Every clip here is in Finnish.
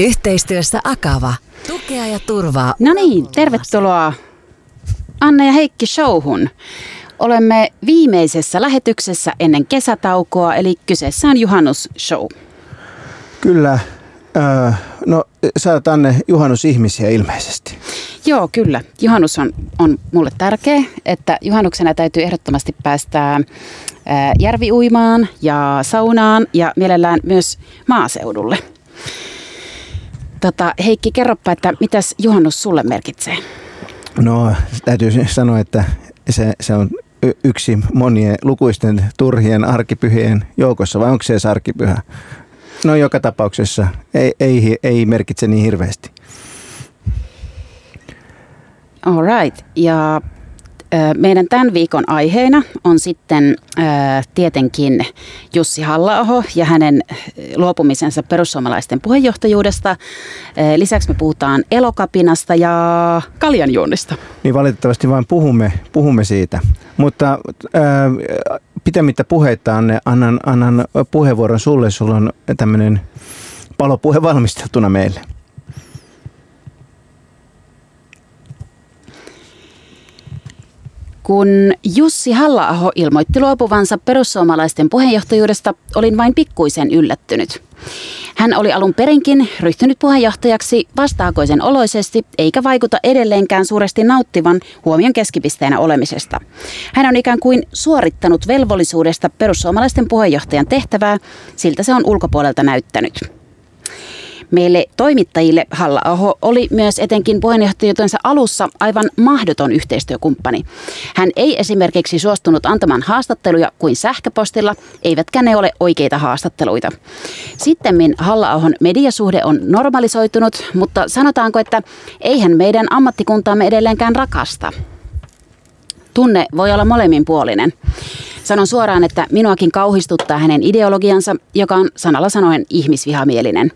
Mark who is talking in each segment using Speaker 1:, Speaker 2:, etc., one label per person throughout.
Speaker 1: Yhteistyössä Akava. Tukea ja turvaa.
Speaker 2: No niin, tervetuloa Anne ja Heikki showhun. Olemme viimeisessä lähetyksessä ennen kesätaukoa, eli kyseessä on juhannusshow.
Speaker 3: Kyllä. Öö, no sä oot Anne juhannusihmisiä ilmeisesti.
Speaker 2: Joo, kyllä. Juhannus on, on mulle tärkeä, että juhannuksena täytyy ehdottomasti päästä järviuimaan ja saunaan ja mielellään myös maaseudulle. Tota, Heikki, kerropa, että mitäs juhannus sulle merkitsee?
Speaker 3: No, täytyy sanoa, että se, se on yksi monien lukuisten turhien arkipyhien joukossa, vai onko se edes arkipyhä? No joka tapauksessa ei, ei, ei merkitse niin hirveästi.
Speaker 2: All right. Ja meidän tämän viikon aiheena on sitten tietenkin Jussi halla ja hänen luopumisensa perussuomalaisten puheenjohtajuudesta. Lisäksi me puhutaan elokapinasta ja kaljanjuonnista.
Speaker 3: Niin valitettavasti vain puhumme, puhumme siitä. Mutta pitemmittä puheita annan, annan puheenvuoron sulle. Sulla on tämmöinen palopuhe valmisteltuna meille.
Speaker 2: Kun Jussi halla ilmoitti luopuvansa perussuomalaisten puheenjohtajuudesta, olin vain pikkuisen yllättynyt. Hän oli alun perinkin ryhtynyt puheenjohtajaksi vastaakoisen oloisesti, eikä vaikuta edelleenkään suuresti nauttivan huomion keskipisteenä olemisesta. Hän on ikään kuin suorittanut velvollisuudesta perussuomalaisten puheenjohtajan tehtävää, siltä se on ulkopuolelta näyttänyt. Meille toimittajille halla oli myös etenkin puheenjohtajuutensa alussa aivan mahdoton yhteistyökumppani. Hän ei esimerkiksi suostunut antamaan haastatteluja kuin sähköpostilla, eivätkä ne ole oikeita haastatteluita. Sittemmin halla mediasuhde on normalisoitunut, mutta sanotaanko, että eihän meidän ammattikuntaamme edelleenkään rakasta. Tunne voi olla molemminpuolinen. Sanon suoraan, että minuakin kauhistuttaa hänen ideologiansa, joka on sanalla sanoen ihmisvihamielinen.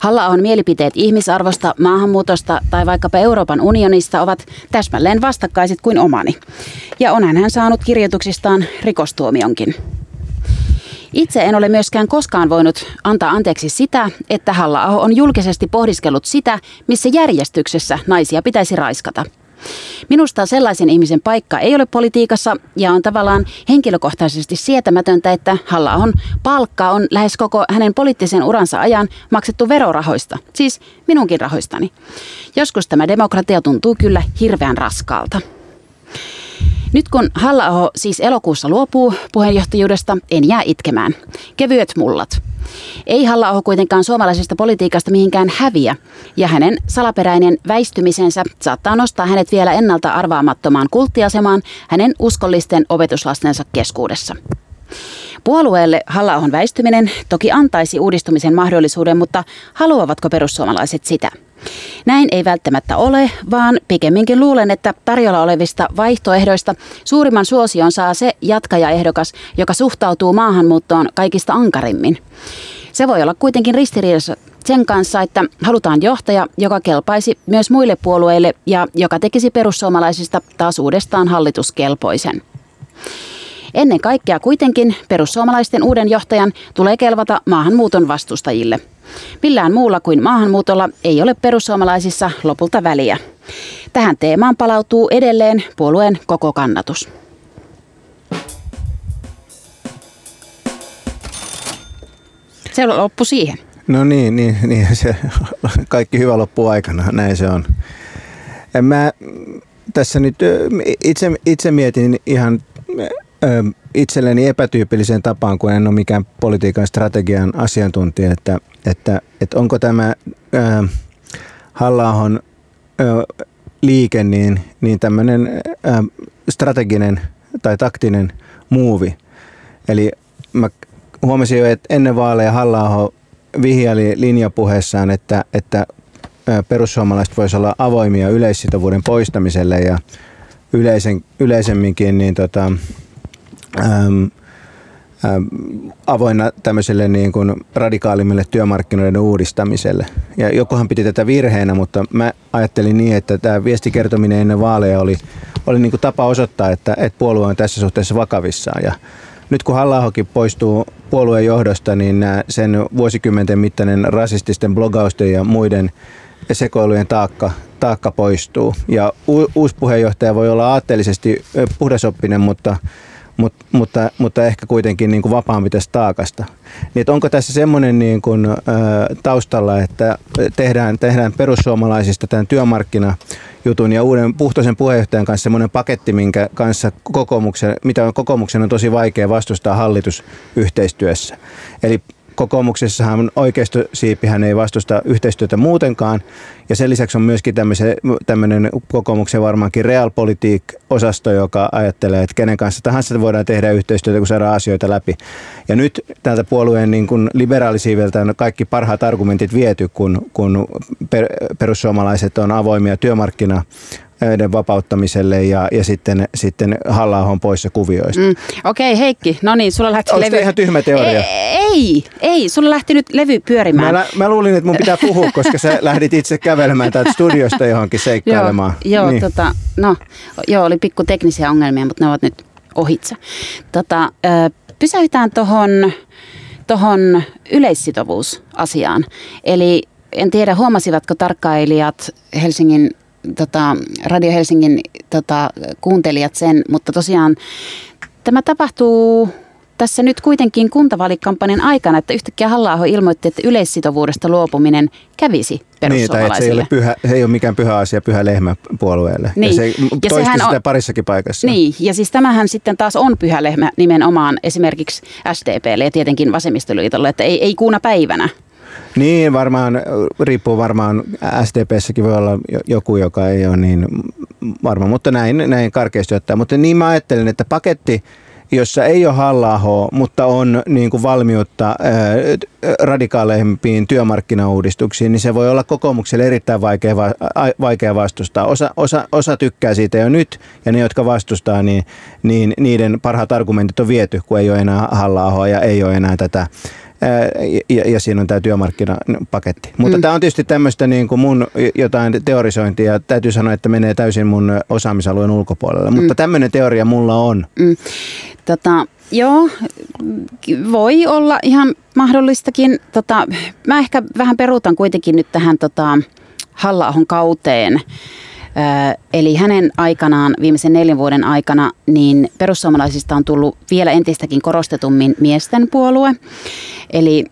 Speaker 2: halla on mielipiteet ihmisarvosta, maahanmuutosta tai vaikkapa Euroopan unionista ovat täsmälleen vastakkaiset kuin omani. Ja onhan hän saanut kirjoituksistaan rikostuomionkin. Itse en ole myöskään koskaan voinut antaa anteeksi sitä, että halla on julkisesti pohdiskellut sitä, missä järjestyksessä naisia pitäisi raiskata – Minusta sellaisen ihmisen paikka ei ole politiikassa ja on tavallaan henkilökohtaisesti sietämätöntä, että halla on palkka on lähes koko hänen poliittisen uransa ajan maksettu verorahoista, siis minunkin rahoistani. Joskus tämä demokratia tuntuu kyllä hirveän raskaalta. Nyt kun halla siis elokuussa luopuu puheenjohtajuudesta, en jää itkemään. Kevyet mullat. Ei halla kuitenkaan suomalaisesta politiikasta mihinkään häviä, ja hänen salaperäinen väistymisensä saattaa nostaa hänet vielä ennalta arvaamattomaan kulttiasemaan hänen uskollisten opetuslastensa keskuudessa. Puolueelle halla väistyminen toki antaisi uudistumisen mahdollisuuden, mutta haluavatko perussuomalaiset sitä? Näin ei välttämättä ole, vaan pikemminkin luulen, että tarjolla olevista vaihtoehdoista suurimman suosion saa se jatkajaehdokas, joka suhtautuu maahanmuuttoon kaikista ankarimmin. Se voi olla kuitenkin ristiriidassa sen kanssa, että halutaan johtaja, joka kelpaisi myös muille puolueille ja joka tekisi perussuomalaisista taas uudestaan hallituskelpoisen. Ennen kaikkea kuitenkin perussuomalaisten uuden johtajan tulee kelvata maahanmuuton vastustajille – Millään muulla kuin maahanmuutolla ei ole perussuomalaisissa lopulta väliä. Tähän teemaan palautuu edelleen puolueen koko kannatus. Se loppu siihen.
Speaker 3: No niin, niin, niin se, kaikki hyvä loppuu aikana, näin se on. Mä tässä nyt itse, itse mietin ihan itselleni epätyypilliseen tapaan, kun en ole mikään politiikan strategian asiantuntija, että, että, että onko tämä äh, halla liike niin, niin tämmöinen strateginen tai taktinen muuvi. Eli mä huomasin jo, että ennen vaaleja halla vihjaili linjapuheessaan, että, että perussuomalaiset voisivat olla avoimia yleissitovuuden poistamiselle ja yleisen, yleisemminkin niin tota, äm, äm, avoinna tämmöiselle niin kuin radikaalimmille työmarkkinoiden uudistamiselle. Ja jokuhan piti tätä virheenä, mutta mä ajattelin niin, että tämä viestikertominen ennen vaaleja oli, oli niin kuin tapa osoittaa, että, että puolue on tässä suhteessa vakavissaan. Ja nyt kun halla poistuu puolueen johdosta, niin sen vuosikymmenten mittainen rasististen blogausten ja muiden sekoilujen taakka, taakka poistuu. Ja uusi puheenjohtaja voi olla aatteellisesti puhdasoppinen, mutta mutta, mutta, mutta ehkä kuitenkin niin kuin vapaampi tästä taakasta. Niin onko tässä semmoinen niin kuin, ä, taustalla, että tehdään, tehdään perussuomalaisista tämän työmarkkinajutun ja uuden puhtoisen puheenjohtajan kanssa semmoinen paketti, minkä kanssa kokoomuksen, mitä kokoomuksen on tosi vaikea vastustaa hallitusyhteistyössä. Eli kokoomuksessahan oikeistosiipihän ei vastusta yhteistyötä muutenkaan. Ja sen lisäksi on myöskin tämmöinen kokoomuksen varmaankin realpolitiik-osasto, joka ajattelee, että kenen kanssa tahansa voidaan tehdä yhteistyötä, kun saadaan asioita läpi. Ja nyt tältä puolueen niin kuin liberaalisiiveltä on kaikki parhaat argumentit viety, kun, kun per, perussuomalaiset on avoimia työmarkkina vapauttamiselle ja, ja sitten, sitten halla poissa kuvioista. Mm.
Speaker 2: Okei, okay, Heikki, no niin, sulla lähti
Speaker 3: levy... ihan tyhmä teoria?
Speaker 2: Ei, ei, ei, sulla lähti nyt levy pyörimään.
Speaker 3: Mä, mä luulin, että mun pitää puhua, koska sä lähdit itse kävelemään täältä studiosta johonkin seikkailemaan.
Speaker 2: joo, joo, niin. tota, no, joo, oli pikku teknisiä ongelmia, mutta ne ovat nyt ohitse. Tota, pysäytään tuohon tohon yleissitovuusasiaan. Eli en tiedä, huomasivatko tarkkailijat Helsingin tota, Radio Helsingin tota, kuuntelijat sen, mutta tosiaan tämä tapahtuu tässä nyt kuitenkin kuntavalikampanjan aikana, että yhtäkkiä halla ilmoitti, että yleissitovuudesta luopuminen kävisi perussuomalaisille.
Speaker 3: Niin, että se ei, ole pyhä, ei ole mikään pyhä asia pyhä lehmä puolueelle.
Speaker 2: Niin.
Speaker 3: Ja se ja toisti sitä on, parissakin paikassa.
Speaker 2: Niin, ja siis tämähän sitten taas on pyhä lehmä nimenomaan esimerkiksi SDPlle ja tietenkin vasemmistoliitolle, että ei, ei kuuna päivänä.
Speaker 3: Niin, varmaan, riippuu varmaan, SDPssäkin voi olla joku, joka ei ole niin varma, mutta näin, näin karkeasti ottaa. Mutta niin mä ajattelin, että paketti, jossa ei ole halla mutta on niin kuin valmiutta ää, radikaaleimpiin työmarkkinauudistuksiin, niin se voi olla kokoomukselle erittäin vaikea, vaikea vastustaa. Osa, osa, osa tykkää siitä jo nyt, ja ne, jotka vastustaa, niin, niin niiden parhaat argumentit on viety, kun ei ole enää halla ja ei ole enää tätä ja, ja siinä on tämä työmarkkinapaketti. Mutta mm. tämä on tietysti tämmöistä niin kuin mun jotain teorisointia. Täytyy sanoa, että menee täysin mun osaamisalueen ulkopuolelle. Mm. Mutta tämmöinen teoria mulla on. Mm.
Speaker 2: Tota, joo, voi olla ihan mahdollistakin. Tota, mä ehkä vähän peruutan kuitenkin nyt tähän tota, halla kauteen. Eli hänen aikanaan, viimeisen neljän vuoden aikana, niin perussuomalaisista on tullut vielä entistäkin korostetummin miesten puolue. Eli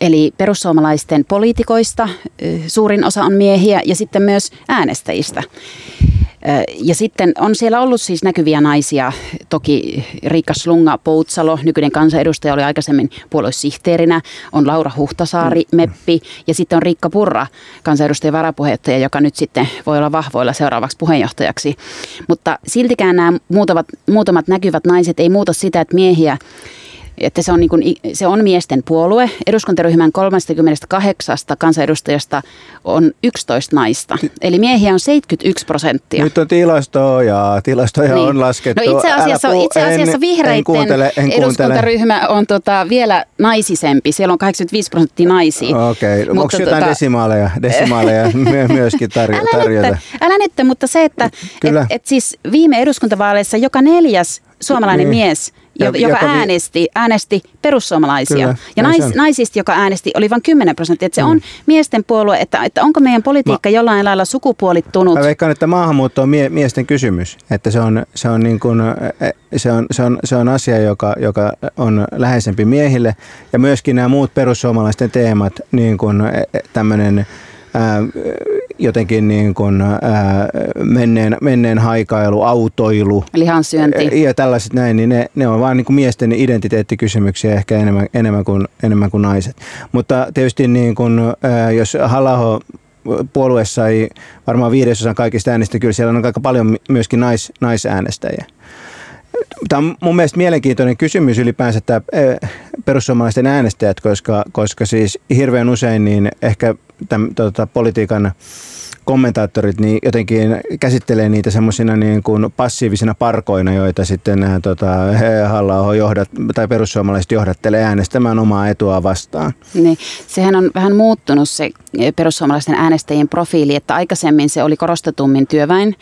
Speaker 2: Eli perussuomalaisten poliitikoista suurin osa on miehiä ja sitten myös äänestäjistä. Ja sitten on siellä ollut siis näkyviä naisia. Toki Riikka Slunga Poutsalo, nykyinen kansanedustaja, oli aikaisemmin puoluesihteerinä. On Laura Huhtasaari, mm. Meppi. Ja sitten on Riikka Purra, kansanedustajan varapuheenjohtaja, joka nyt sitten voi olla vahvoilla seuraavaksi puheenjohtajaksi. Mutta siltikään nämä muutamat, muutamat näkyvät naiset ei muuta sitä, että miehiä että se on, niin kuin, se on miesten puolue. Eduskuntaryhmän 38 kansanedustajasta on 11 naista. Eli miehiä on 71 prosenttia.
Speaker 3: Nyt on tilastoja, tilastoja niin. on laskettu.
Speaker 2: No itse asiassa, puu, itse asiassa en, vihreiden en kuuntele, en eduskuntaryhmä on tota vielä naisisempi. Siellä on 85 prosenttia naisia.
Speaker 3: Okei, okay. onko jotain tota... desimaaleja, desimaaleja myöskin tarjo- tarjota?
Speaker 2: Älä nyt, älä nyt, mutta se, että et, et siis viime eduskuntavaaleissa joka neljäs suomalainen niin. mies – joka, joka äänesti, äänesti perussuomalaisia. Kyllä, ja nais, naisista, joka äänesti, oli vain 10 prosenttia. Että se mm. on miesten puolue, että, että onko meidän politiikka Ma, jollain lailla sukupuolittunut.
Speaker 3: Mä veikkaan, että maahanmuutto on mie, miesten kysymys. Että se on, se on, niin kuin, se on, se on, se on asia, joka, joka on läheisempi miehille. Ja myöskin nämä muut perussuomalaisten teemat, niin kuin tämmöinen jotenkin niin kuin, ää, menneen, menneen haikailu, autoilu.
Speaker 2: Lihansyönti.
Speaker 3: Ja tällaiset näin, niin ne, ne on vain niin kuin miesten identiteettikysymyksiä ehkä enemmän, enemmän, kuin, enemmän kuin naiset. Mutta tietysti niin kuin, ää, jos halla puolueessa ei varmaan viidesosan kaikista äänestä, kyllä siellä on aika paljon myöskin nais, naisäänestäjiä. Tämä on mun mielestä mielenkiintoinen kysymys ylipäänsä tämä perussuomalaisten äänestäjät, koska, koska siis hirveän usein niin ehkä tämän, tota, politiikan kommentaattorit niin jotenkin käsittelee niitä semmoisina niin kuin passiivisina parkoina, joita sitten nämä tota, halla johdat, tai perussuomalaiset johdattelee äänestämään omaa etua vastaan.
Speaker 2: Niin, sehän on vähän muuttunut se perussuomalaisten äänestäjien profiili, että aikaisemmin se oli korostetummin työväen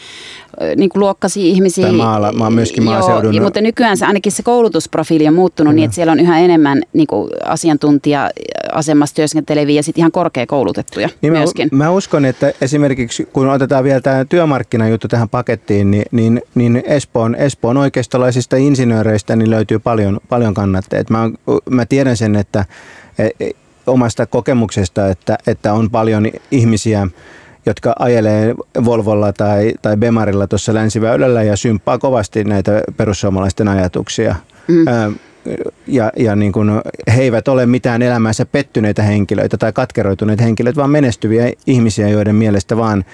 Speaker 2: niin kuin luokkasi ihmisiä.
Speaker 3: Tai maala, maa, myöskin maaseudun.
Speaker 2: Joo, mutta nykyään se, ainakin se koulutusprofiili on muuttunut mm. niin, että siellä on yhä enemmän niin kuin asiantuntija-asemassa työskenteleviä ja sitten ihan korkeakoulutettuja niin myöskin.
Speaker 3: Mä, mä uskon, että esimerkiksi kun otetaan vielä tämä työmarkkinajuttu tähän pakettiin, niin, niin, niin Espoon, Espoon oikeistolaisista insinööreistä niin löytyy paljon, paljon kannatteja. Mä, mä tiedän sen, että e, e, omasta kokemuksesta, että, että on paljon ihmisiä, jotka ajelee Volvolla tai, tai Bemarilla tuossa länsiväylällä ja symppaa kovasti näitä perussuomalaisten ajatuksia. Mm. ja, ja niin kuin, he eivät ole mitään elämänsä pettyneitä henkilöitä tai katkeroituneita henkilöitä, vaan menestyviä ihmisiä, joiden mielestä vaan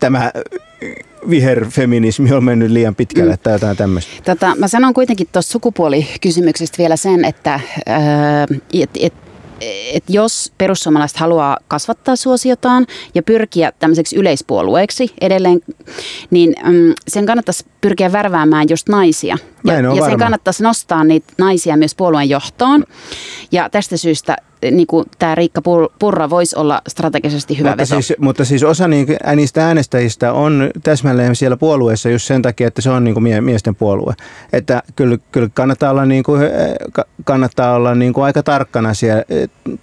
Speaker 3: tämä viherfeminismi on mennyt liian pitkälle mm. tai jotain tämmöistä.
Speaker 2: Tota, mä sanon kuitenkin tuossa sukupuolikysymyksestä vielä sen, että ää, et, et, että jos perussuomalaiset haluaa kasvattaa suosiotaan ja pyrkiä tämmöiseksi yleispuolueeksi edelleen, niin mm, sen kannattaisi pyrkiä värväämään just naisia. Ja, ja sen kannattaisi nostaa niitä naisia myös puolueen johtoon. Ja tästä syystä niin kuin tämä Riikka Purra voisi olla strategisesti hyvä
Speaker 3: mutta
Speaker 2: veto.
Speaker 3: Siis, mutta siis osa niin, niistä äänestäjistä on täsmälleen siellä puolueessa just sen takia, että se on niin kuin miesten puolue. Että kyllä, kyllä kannattaa olla, niin kuin, kannattaa olla niin kuin aika tarkkana siellä,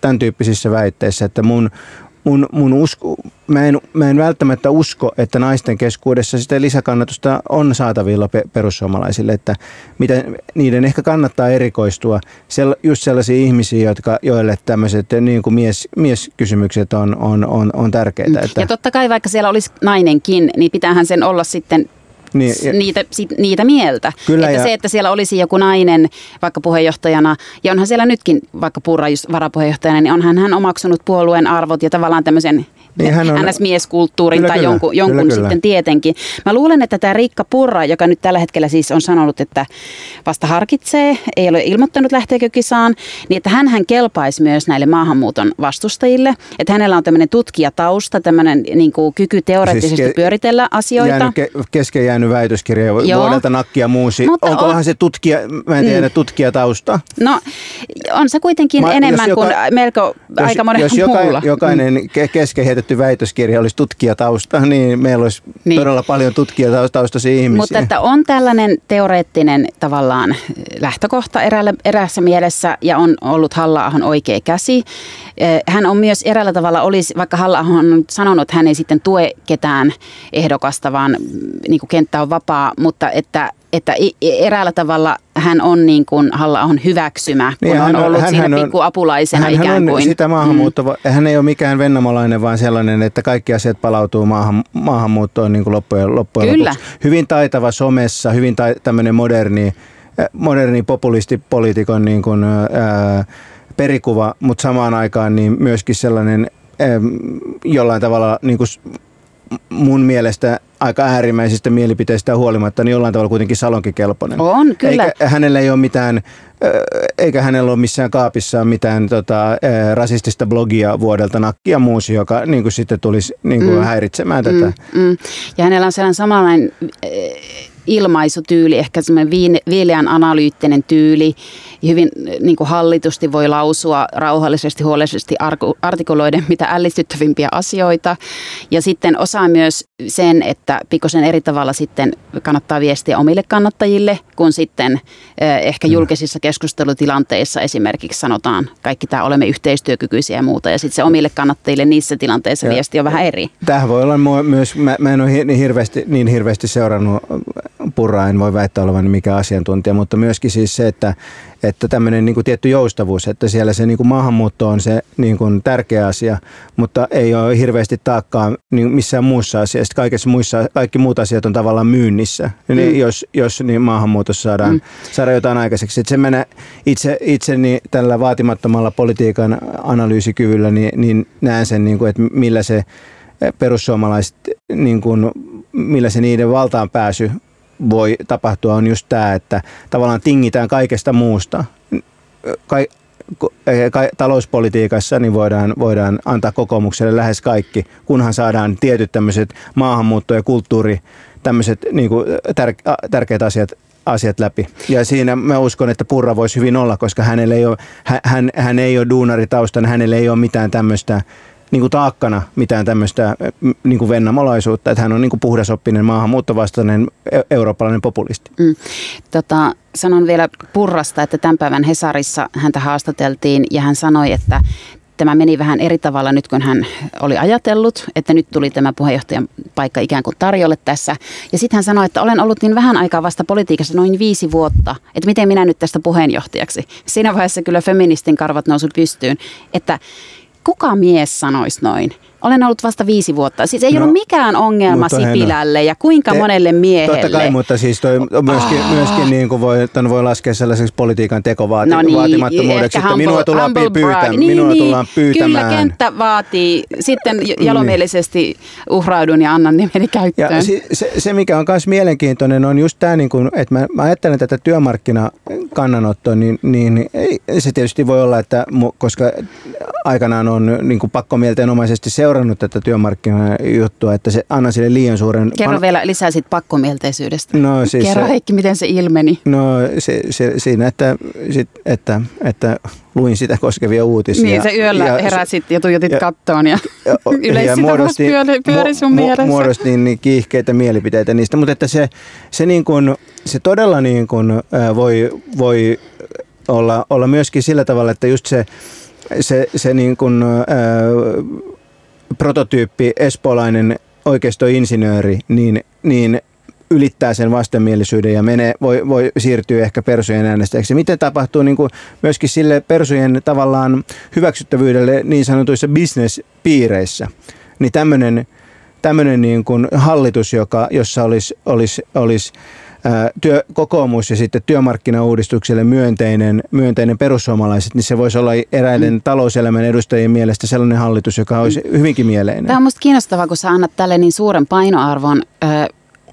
Speaker 3: tämän tyyppisissä väitteissä, että mun, mun, mun usko, mä, en, mä en välttämättä usko, että naisten keskuudessa sitä lisäkannatusta on saatavilla perussuomalaisille, että miten niiden ehkä kannattaa erikoistua sell, just sellaisiin ihmisiin, jotka, joille tämmöiset niin kuin mies, mieskysymykset on, on, on, on tärkeitä.
Speaker 2: Että. Ja totta kai vaikka siellä olisi nainenkin, niin pitäähän sen olla sitten niin, ja, niitä, sit, niitä mieltä. Kyllä, että ja, se, että siellä olisi joku nainen vaikka puheenjohtajana, ja onhan siellä nytkin vaikka Purra just varapuheenjohtajana, niin onhan hän omaksunut puolueen arvot ja tavallaan tämmöisen niin hän on, NS-mieskulttuurin kyllä, tai kyllä, jonkun, jonkun kyllä, sitten kyllä. tietenkin. Mä luulen, että tämä Riikka Purra, joka nyt tällä hetkellä siis on sanonut, että vasta harkitsee, ei ole ilmoittanut lähteekö kisaan, niin että hän kelpaisi myös näille maahanmuuton vastustajille. Että hänellä on tämmöinen tutkijatausta, tämmöinen niin kuin kyky teoreettisesti siis ke- pyöritellä asioita.
Speaker 3: Jäänyt ke- kesken jäänyt väitöskirja Joo. vuodelta nakkia muusi. Mutta Onkohan on... se tutkija, mä en tiedä, mm. tutkijatausta?
Speaker 2: No on se kuitenkin mä, enemmän joka, kuin melko jos, aika monella
Speaker 3: jos muulla. jokainen mm. kesken kirjoitettu väitöskirja olisi tutkijatausta, niin meillä olisi niin. todella paljon tutkijataustaisia ihmisiä.
Speaker 2: Mutta että on tällainen teoreettinen tavallaan lähtökohta eräällä, eräässä mielessä ja on ollut halla oikea käsi. Eh, hän on myös eräällä tavalla, olisi, vaikka halla on sanonut, että hän ei sitten tue ketään ehdokasta, vaan mm, niin kuin kenttä on vapaa, mutta että että eräällä tavalla hän on niin kuin halla on hyväksymä, kun niin, on ollut hän, siinä pikku apulaisena hän, ikään kuin.
Speaker 3: On sitä maahanmuutto, mm. hän ei ole mikään vennamolainen, vaan sellainen, että kaikki asiat palautuu maahan, maahanmuuttoon niin kuin loppujen, loppujen Kyllä. lopuksi. Hyvin taitava somessa, hyvin ta, tämmöinen moderni, moderni populistipoliitikon niin kuin, ää, perikuva, mutta samaan aikaan niin myöskin sellainen jollain tavalla niin kuin mun mielestä aika äärimmäisistä mielipiteistä huolimatta, niin jollain tavalla kuitenkin salonkikelpoinen.
Speaker 2: On, kyllä.
Speaker 3: Eikä hänellä ei ole mitään, eikä hänellä ole missään kaapissaan mitään tota, rasistista blogia vuodelta nakkia muusi, joka niin kuin sitten tulisi niin kuin mm. häiritsemään tätä. Mm, mm.
Speaker 2: Ja hänellä on sellainen samanlainen ilmaisutyyli, ehkä semmoinen viileän analyyttinen tyyli, hyvin niin kuin hallitusti voi lausua rauhallisesti, huolellisesti artikuloiden mitä ällistyttävimpiä asioita. Ja sitten osaa myös sen, että pikkusen eri tavalla sitten kannattaa viestiä omille kannattajille, kun sitten eh, ehkä mm. julkisissa keskustelutilanteissa esimerkiksi sanotaan kaikki tämä olemme yhteistyökykyisiä ja muuta. Ja sitten se omille kannattajille niissä tilanteissa ja, viesti on vähän eri.
Speaker 3: Tähän voi olla myös, mä, mä en ole niin hirveästi, niin hirveästi seurannut Purraa, en voi väittää olevan mikä asiantuntija, mutta myöskin siis se, että, että tämmöinen niin kuin tietty joustavuus, että siellä se niin kuin maahanmuutto on se niin kuin tärkeä asia, mutta ei ole hirveästi taakkaa niin missään muussa asiassa. Kaikessa muissa, kaikki muut asiat on tavallaan myynnissä, niin mm. jos, jos niin maahanmuutossa saadaan, mm. saadaan jotain aikaiseksi. Että se menee itse, itse niin tällä vaatimattomalla politiikan analyysikyvyllä, niin, niin näen sen, niin kuin, että millä se perussuomalaiset, niin kuin, millä se niiden valtaan pääsy voi tapahtua, on just tämä, että tavallaan tingitään kaikesta muusta. Ka- ka- talouspolitiikassa niin voidaan, voidaan antaa kokoomukselle lähes kaikki, kunhan saadaan tietyt tämmöiset maahanmuutto- ja kulttuuri, tämmöiset niin tär- tärkeät asiat asiat läpi. Ja siinä mä uskon, että Purra voisi hyvin olla, koska hänellä ei ole, hän, hän ei ole duunaritaustan, hänellä ei ole mitään tämmöistä niin kuin taakkana mitään tämmöistä niin kuin vennamolaisuutta, että hän on niin kuin puhdasoppinen maahanmuuttovastainen e- eurooppalainen populisti. Mm.
Speaker 2: Tota, sanon vielä Purrasta, että tämän päivän Hesarissa häntä haastateltiin ja hän sanoi, että tämä meni vähän eri tavalla nyt, kun hän oli ajatellut, että nyt tuli tämä puheenjohtajan paikka ikään kuin tarjolle tässä. Ja sitten hän sanoi, että olen ollut niin vähän aikaa vasta politiikassa, noin viisi vuotta, että miten minä nyt tästä puheenjohtajaksi. Siinä vaiheessa kyllä feministin karvat nousi pystyyn, että kuka mies sanoisi noin? Olen ollut vasta viisi vuotta. Siis ei no, ollut mikään ongelma Sipilälle ja kuinka te, monelle miehelle.
Speaker 3: Totta kai, mutta siis toi myöskin, oh. myöskin niin kuin voi, ton voi laskea sellaiseksi politiikan tekovaatimattomuudeksi, no niin, että humble, minua tullaan, pyytämään, niin, minua niin, tullaan pyytämään.
Speaker 2: Kyllä kenttä vaatii. Sitten niin. jalomielisesti uhraudun ja annan nimeni käyttöön. Ja
Speaker 3: se, se, se, mikä on myös mielenkiintoinen, on just tämä, niin kuin, että mä, mä ajattelen tätä työmarkkinakannanottoa, niin, niin ei, se tietysti voi olla, että koska aikanaan on niin kuin pakkomielteenomaisesti se seurannut tätä työmarkkinajuttua, että se anna sille liian suuren...
Speaker 2: Kerro
Speaker 3: pan-
Speaker 2: vielä lisää siitä pakkomielteisyydestä. No, siis Kerro se, Heikki, miten se ilmeni.
Speaker 3: No se, se, siinä, että, sit, että, että luin sitä koskevia uutisia.
Speaker 2: Niin, se yöllä ja, heräsit ja tuijotit ja, kattoon ja, ja yleissitovuus pyöri, pyöri sun mu, mielessä.
Speaker 3: Muodostin niin kiihkeitä mielipiteitä niistä, mutta että se, se, niin kuin, se todella niin kuin, äh, voi, voi olla, olla myöskin sillä tavalla, että just se, se, se niin kuin, äh, prototyyppi espoolainen oikeistoinsinööri, niin, niin ylittää sen vastenmielisyyden ja menee, voi, voi siirtyä ehkä persujen äänestäjäksi. Miten tapahtuu niin kuin myöskin sille persujen tavallaan hyväksyttävyydelle niin sanotuissa bisnespiireissä, niin tämmöinen niin kuin hallitus, joka, jossa olisi, olisi, olisi työ, kokoomus ja sitten työmarkkinauudistukselle myönteinen, myönteinen perussuomalaiset, niin se voisi olla eräiden mm. talouselämän edustajien mielestä sellainen hallitus, joka olisi mm. hyvinkin mieleinen.
Speaker 2: Tämä on minusta kiinnostavaa, kun sä annat tälle niin suuren painoarvon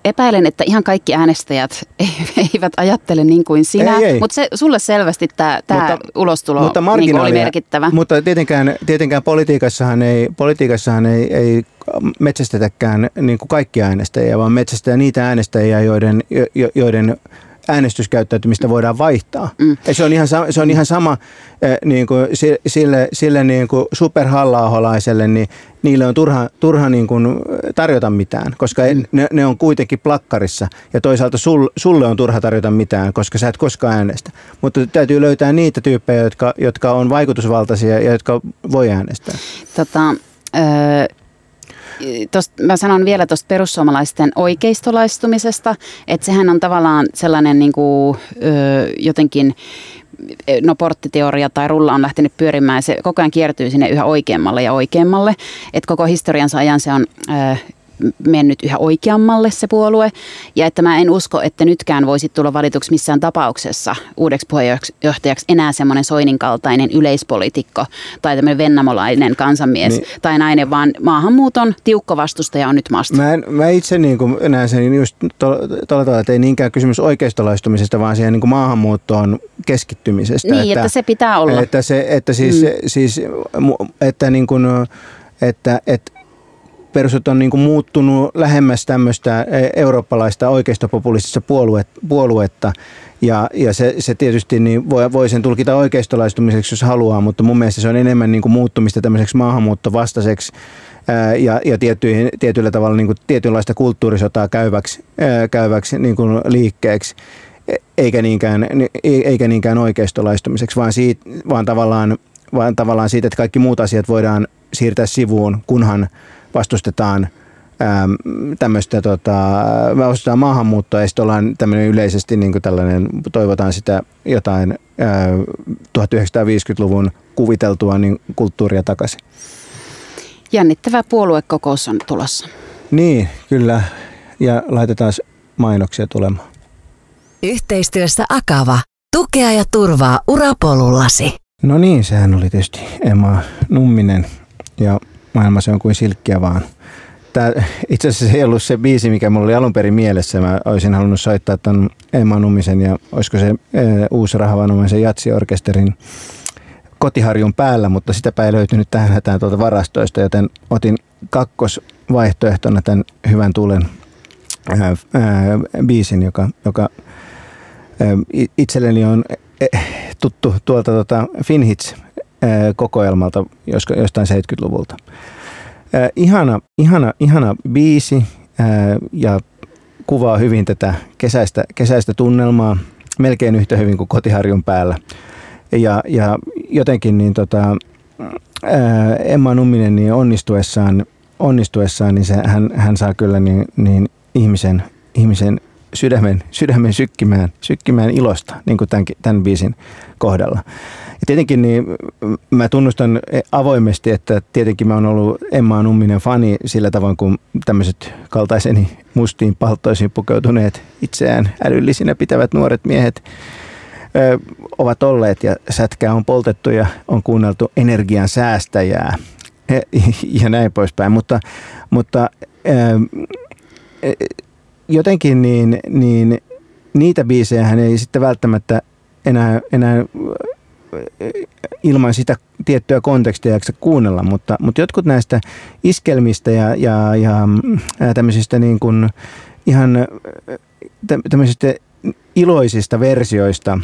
Speaker 2: epäilen, että ihan kaikki äänestäjät eivät ajattele niin kuin sinä, ei, ei. mutta se, sulle selvästi tämä, tämä mutta, ulostulo mutta niin oli merkittävä.
Speaker 3: Mutta tietenkään, tietenkään politiikassahan ei, politiikassahan ei, ei metsästetäkään niin kuin kaikki äänestäjiä, vaan metsästetään niitä äänestäjiä, joiden, jo, joiden äänestyskäyttäytymistä voidaan vaihtaa. Mm. se, on ihan, se on ihan sama eh, niin kuin sille, sille niin kuin superhalla niin niille on turha, turha niin kuin tarjota mitään, koska mm. ne, ne on kuitenkin plakkarissa. Ja toisaalta sul, sulle on turha tarjota mitään, koska sä et koskaan äänestä. Mutta täytyy löytää niitä tyyppejä, jotka, jotka on vaikutusvaltaisia ja jotka voi äänestää.
Speaker 2: Tota, öö tost, mä sanon vielä tuosta perussuomalaisten oikeistolaistumisesta, että sehän on tavallaan sellainen niin kuin, ö, jotenkin no porttiteoria tai rulla on lähtenyt pyörimään, se koko ajan kiertyy sinne yhä oikeammalle ja oikeammalle. Että koko historiansa ajan se on ö, mennyt yhä oikeammalle se puolue. Ja että mä en usko, että nytkään voisi tulla valituksi missään tapauksessa uudeksi puheenjohtajaksi enää semmoinen Soinin kaltainen yleispolitiikko tai tämmöinen vennamolainen kansanmies niin. tai nainen, vaan maahanmuuton tiukko vastustaja on nyt maasta.
Speaker 3: Mä, en, mä itse niin kuin näen sen just tuolla tavalla, että ei niinkään kysymys oikeistolaistumisesta, vaan siihen niin kuin maahanmuuttoon keskittymisestä.
Speaker 2: Niin, että, että se pitää olla.
Speaker 3: Että, se, että siis, mm. siis että niin kuin, että, että perusut on niin kuin muuttunut lähemmäs tämmöistä e, eurooppalaista oikeistopopulistista puoluetta. Ja, ja se, se tietysti niin voi, voi sen tulkita oikeistolaistumiseksi, jos haluaa, mutta mun mielestä se on enemmän niin kuin muuttumista tämmöiseksi maahanmuuttovastaiseksi ää, ja, ja tiettyihin, tietyllä tavalla niin kuin tietynlaista kulttuurisotaa käyväksi, ää, käyväksi niin kuin liikkeeksi e, eikä niinkään, eikä niinkään oikeistolaistumiseksi, vaan, siitä, vaan, tavallaan, vaan tavallaan siitä, että kaikki muut asiat voidaan siirtää sivuun, kunhan vastustetaan ähm, tämmöistä, tota, vastustetaan maahanmuuttoa ja sitten ollaan tämmöinen yleisesti niin kuin tällainen, toivotaan sitä jotain ää, äh, 1950-luvun kuviteltua niin kulttuuria takaisin.
Speaker 2: Jännittävä puoluekokous on tulossa.
Speaker 3: Niin, kyllä. Ja laitetaan mainoksia tulemaan.
Speaker 1: Yhteistyössä Akava. Tukea ja turvaa urapolullasi.
Speaker 3: No niin, sehän oli tietysti Emma Numminen. Ja maailma se on kuin silkkiä vaan. Tää, itse asiassa se ei ollut se biisi, mikä mulla oli alun perin mielessä. Mä olisin halunnut soittaa ton Emma Nummisen ja olisiko se e, uusi Rahavanumaisen jatsiorkesterin kotiharjun päällä, mutta sitä ei löytynyt tähän hätään tuolta varastoista, joten otin kakkosvaihtoehtona tämän hyvän tuulen ää, ää, biisin, joka, joka itselleni on tuttu tuolta tuota Finhits kokoelmalta jostain 70-luvulta. Ihana, ihana, ihana biisi ja kuvaa hyvin tätä kesäistä, kesäistä tunnelmaa melkein yhtä hyvin kuin kotiharjun päällä. Ja, ja jotenkin niin tota, ää, Emma Numminen niin onnistuessaan, onnistuessaan niin se, hän, hän saa kyllä niin, niin ihmisen, ihmisen sydämen, sydämen sykkimään, sykkimään ilosta, niin kuin tämän, tämän biisin kohdalla. Ja tietenkin niin mä tunnustan avoimesti, että tietenkin mä oon ollut Emma Numminen fani sillä tavoin, kun tämmöiset kaltaiseni mustiin palttoisiin pukeutuneet itseään älyllisinä pitävät nuoret miehet ö, ovat olleet ja sätkää on poltettu ja on kuunneltu energian säästäjää ja, ja näin poispäin. Mutta, mutta ö, jotenkin niin, niin niitä biisejä hän ei sitten välttämätttä enää, enää ilman sitä tiettyä kontekstia jaksa kuunnella, mutta, mutta jotkut näistä iskelmistä ja, ja, ja tämmöisistä niin kuin ihan tämmöisistä iloisista versioista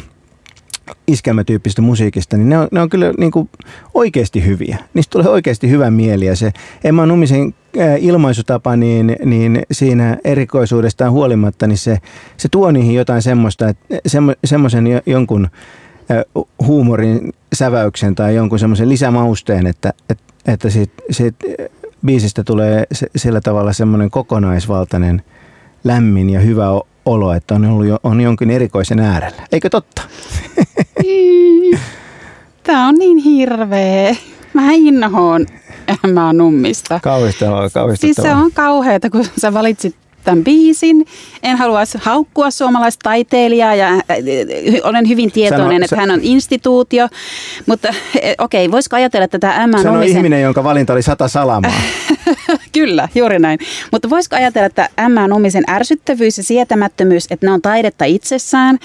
Speaker 3: iskelmätyyppistä musiikista, niin ne on, ne on kyllä niin kuin oikeasti hyviä. Niistä tulee oikeasti hyvä mieli ja se Emma Numisen ilmaisutapa, niin, niin siinä erikoisuudestaan huolimatta, niin se, se tuo niihin jotain semmoista, että semmo, semmoisen jonkun huumorin säväyksen tai jonkun semmoisen lisämausteen, että, että, että siitä, siitä biisistä tulee sillä tavalla semmoinen kokonaisvaltainen lämmin ja hyvä olo, että on ollut jo, on jonkin erikoisen äärellä. Eikö totta?
Speaker 2: Tämä on niin hirveä. Mä inhoon mä oon nummista.
Speaker 3: Kauhistavaa, kauhistavaa.
Speaker 2: Siis se on kauheata, kun sä valitsit tämän biisin. En halua haukkua suomalaista taiteilijaa ja äh, olen hyvin tietoinen, Sano, että hän on instituutio. Mutta eh, okei, okay, voisiko ajatella, että tämä Emma
Speaker 3: Sano ihminen, jonka valinta oli sata salamaa.
Speaker 2: Kyllä, juuri näin. Mutta voisiko ajatella, että Emma Nummisen ärsyttävyys ja sietämättömyys, että ne on taidetta itsessään.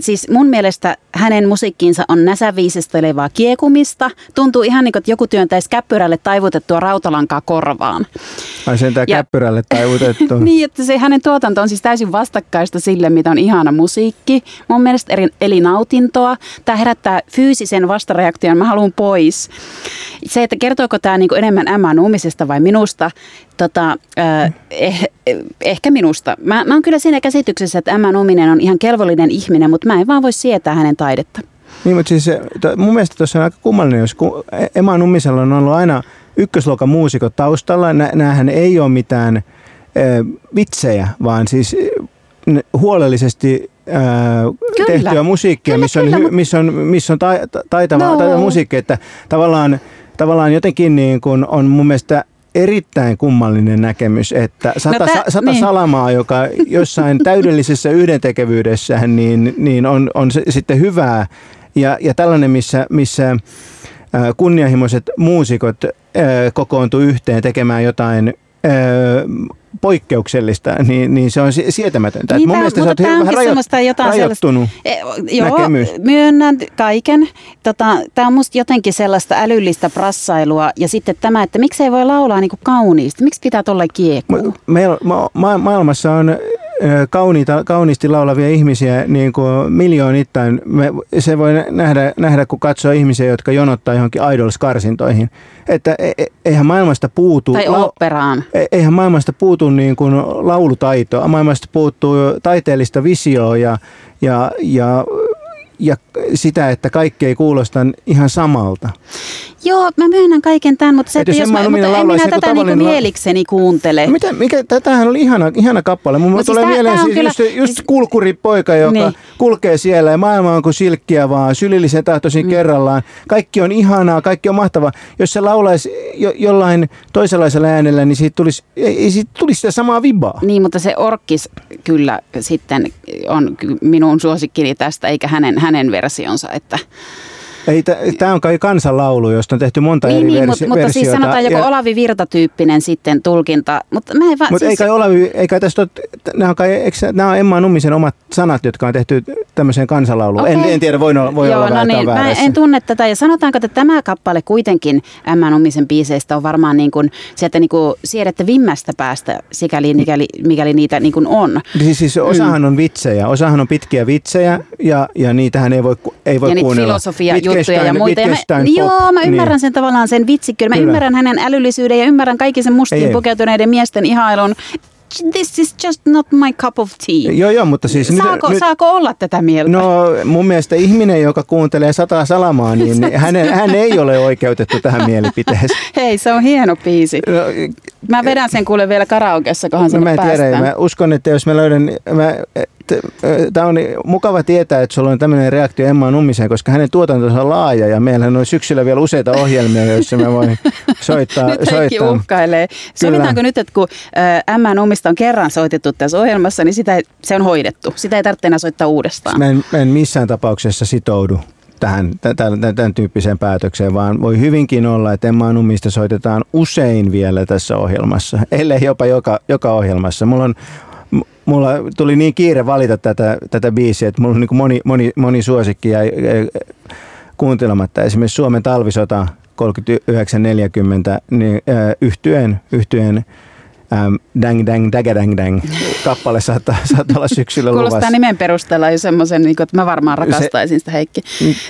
Speaker 2: Siis mun mielestä hänen musiikkiinsa on näsäviisistelevaa kiekumista. Tuntuu ihan niin kuin, että joku työntäisi käppyrälle taivutettua rautalankaa korvaan.
Speaker 3: Ai sen tämä käppyrälle taivutettu.
Speaker 2: niin, että se hänen tuotanto on siis täysin vastakkaista sille, mitä on ihana musiikki. Mun mielestä eri, eli nautintoa. Tämä herättää fyysisen vastareaktion, mä haluan pois. Se, että kertooko tämä niin enemmän Emma Nummisesta vai minusta, tota, eh, ehkä minusta. Mä, mä oon kyllä siinä käsityksessä, että Emma Numminen on ihan kelvollinen ihminen, mutta mä en vaan voi sietää hänen taidetta.
Speaker 3: Niin, mutta siis mun mielestä tuossa on aika kummallinen, jos Emma Nummisella on ollut aina ykkösluokan muusikot taustalla. Näähän ei ole mitään vitsejä, vaan siis huolellisesti Kyllä. tehtyä musiikkia, kyllä, missä, on, kyllä, missä on, missä on taitava, no. taitava musiikki, että tavallaan, tavallaan jotenkin niin kuin on mun mielestä erittäin kummallinen näkemys, että sata, no tä, sata niin. salamaa, joka jossain täydellisessä yhdentekevyydessä niin, niin on, on se, sitten hyvää ja, ja tällainen, missä, missä kunnianhimoiset muusikot kokoontuu yhteen tekemään jotain poikkeuksellista, niin, niin se on sietämätöntä.
Speaker 2: Niin, mun mielestä
Speaker 3: se
Speaker 2: on vähän rajo- jotain
Speaker 3: rajoittunut
Speaker 2: e, Joo, näkemys. myönnän kaiken. Tota, tämä on musta jotenkin sellaista älyllistä prassailua. Ja sitten tämä, että miksei voi laulaa niin kuin kauniisti. Miksi pitää tuolla kiekua?
Speaker 3: Ma- ma- ma- maailmassa on kauniita, kauniisti laulavia ihmisiä niin kuin miljoonittain. Me, se voi nähdä, nähdä, kun katsoo ihmisiä, jotka jonottaa johonkin idols-karsintoihin. Että e, e, eihän maailmasta puutu...
Speaker 2: Tai operaan.
Speaker 3: E, eihän maailmasta puutu niin kuin laulutaitoa. Maailmasta puuttuu taiteellista visioa ja, ja, ja ja sitä, että kaikki ei kuulosta ihan samalta.
Speaker 2: Joo, mä myönnän kaiken tämän, mutta, se, että jos mä, mutta en minä tätä niin mielikseni kuuntele.
Speaker 3: No mitä, mikä, tätähän oli ihana, ihana kappale. Mun no, siis tulee mieleen siis kyllä, just, just siis, kulkuripoika, joka niin. kulkee siellä ja maailma on kuin silkkiä vaan, sylillisen tahtoisin mm. kerrallaan. Kaikki on ihanaa, kaikki on mahtavaa. Jos se laulaisi jo, jollain toisenlaisella äänellä, niin siitä tulisi, ei, ei siitä tulisi sitä samaa vibaa.
Speaker 2: Niin, mutta se orkkis kyllä sitten on minun suosikkini tästä, eikä hänen, hänen versionsa. Että
Speaker 3: ei, tämä on kai kansanlaulu, josta on tehty monta niin, eri niin, versi-
Speaker 2: mutta, mutta siis sanotaan joku ja... Olavi Virta-tyyppinen sitten tulkinta. Mutta mä en va-
Speaker 3: Mutta siis... ei kai Olavi, ei kai tästä ole, nämä on, kai, eikö, nämä on Emma Nummisen omat sanat, jotka on tehty tämmöiseen kansanlauluun. Okay. En, en tiedä, voi, voi Joo, olla no niin, mä
Speaker 2: en tunne tätä. Ja sanotaanko, että tämä kappale kuitenkin Emma Nummisen biiseistä on varmaan niin kuin, sieltä niin kuin vimmästä päästä, sikäli mikäli, mikäli niitä niin kuin on.
Speaker 3: Siis, siis osahan mm. on vitsejä, osahan on pitkiä vitsejä ja, ja niitähän ei voi, ei voi
Speaker 2: ja
Speaker 3: kuunnella.
Speaker 2: filosofia, juttuja ja muita. Ja mä,
Speaker 3: pop,
Speaker 2: joo, mä ymmärrän
Speaker 3: niin.
Speaker 2: sen tavallaan sen vitsikkyyden. Mä
Speaker 3: Kyllä.
Speaker 2: ymmärrän hänen älyllisyyden ja ymmärrän kaikki sen mustiin
Speaker 3: Ei, ei.
Speaker 2: pukeutuneiden miesten ihailun. This is just not my cup of tea.
Speaker 3: Joo, joo, mutta siis
Speaker 2: saako,
Speaker 3: nyt,
Speaker 2: saako olla tätä mieltä?
Speaker 3: No mun mielestä ihminen, joka kuuntelee sataa salamaa, niin hän, hän ei ole oikeutettu tähän mielipiteeseen.
Speaker 2: Hei, se on hieno biisi.
Speaker 3: No,
Speaker 2: Mä vedän sen kuule vielä karaokeessa, kunhan
Speaker 3: No mä en tiedä, mä uskon, että jos mä löydän, mä, tämä on mukava tietää, että sulla on tämmöinen reaktio Emma Nummiseen, koska hänen tuotantonsa on laaja ja meillä on syksyllä vielä useita ohjelmia, joissa mä voin soittaa.
Speaker 2: Nyt
Speaker 3: soittaa.
Speaker 2: uhkailee. Sovitaanko nyt, että kun M. Nummista on kerran soitettu tässä ohjelmassa, niin sitä, se on hoidettu. Sitä ei tarvitse enää soittaa uudestaan.
Speaker 3: Mä en, mä en missään tapauksessa sitoudu tähän, tämän, tämän, tyyppiseen päätökseen, vaan voi hyvinkin olla, että Emma Nummista soitetaan usein vielä tässä ohjelmassa, ellei jopa joka, joka ohjelmassa. Mulla, on, mulla tuli niin kiire valita tätä, tätä biisiä, että mulla on niin moni, moni, moni suosikki jäi kuuntelematta. Esimerkiksi Suomen talvisota 39-40, niin äh, yhtyen, yhtyen ähm, dang dang dagadang dang kappale saattaa, saattaa olla syksyllä
Speaker 2: Kuulostaa
Speaker 3: luvassa.
Speaker 2: nimen perusteella jo semmoisen, niin että mä varmaan rakastaisin sitä Heikki.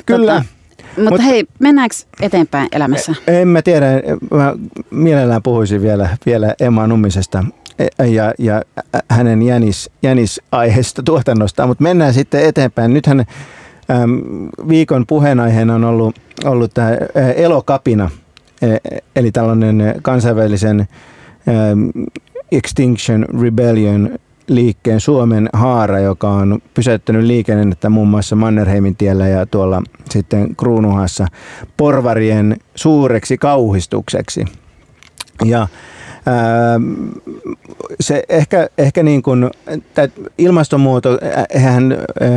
Speaker 3: Kyllä.
Speaker 2: Mutta Mut, hei, mennäänkö eteenpäin elämässä?
Speaker 3: En mä tiedä, mä mielellään puhuisin vielä, vielä Emma Nummisesta ja, ja hänen jänis, jänisaiheesta tuotannosta, mutta mennään sitten eteenpäin. Nythän äm, viikon puheenaiheena on ollut, ollut tämä elokapina, eli tällainen kansainvälisen äm, Extinction Rebellion liikkeen Suomen haara, joka on pysäyttänyt liikennettä muun muassa Mannerheimin tiellä ja tuolla sitten Kruunuhassa porvarien suureksi kauhistukseksi. Ja se ehkä, ehkä niin kuin, ilmastonmuuto, hän ää,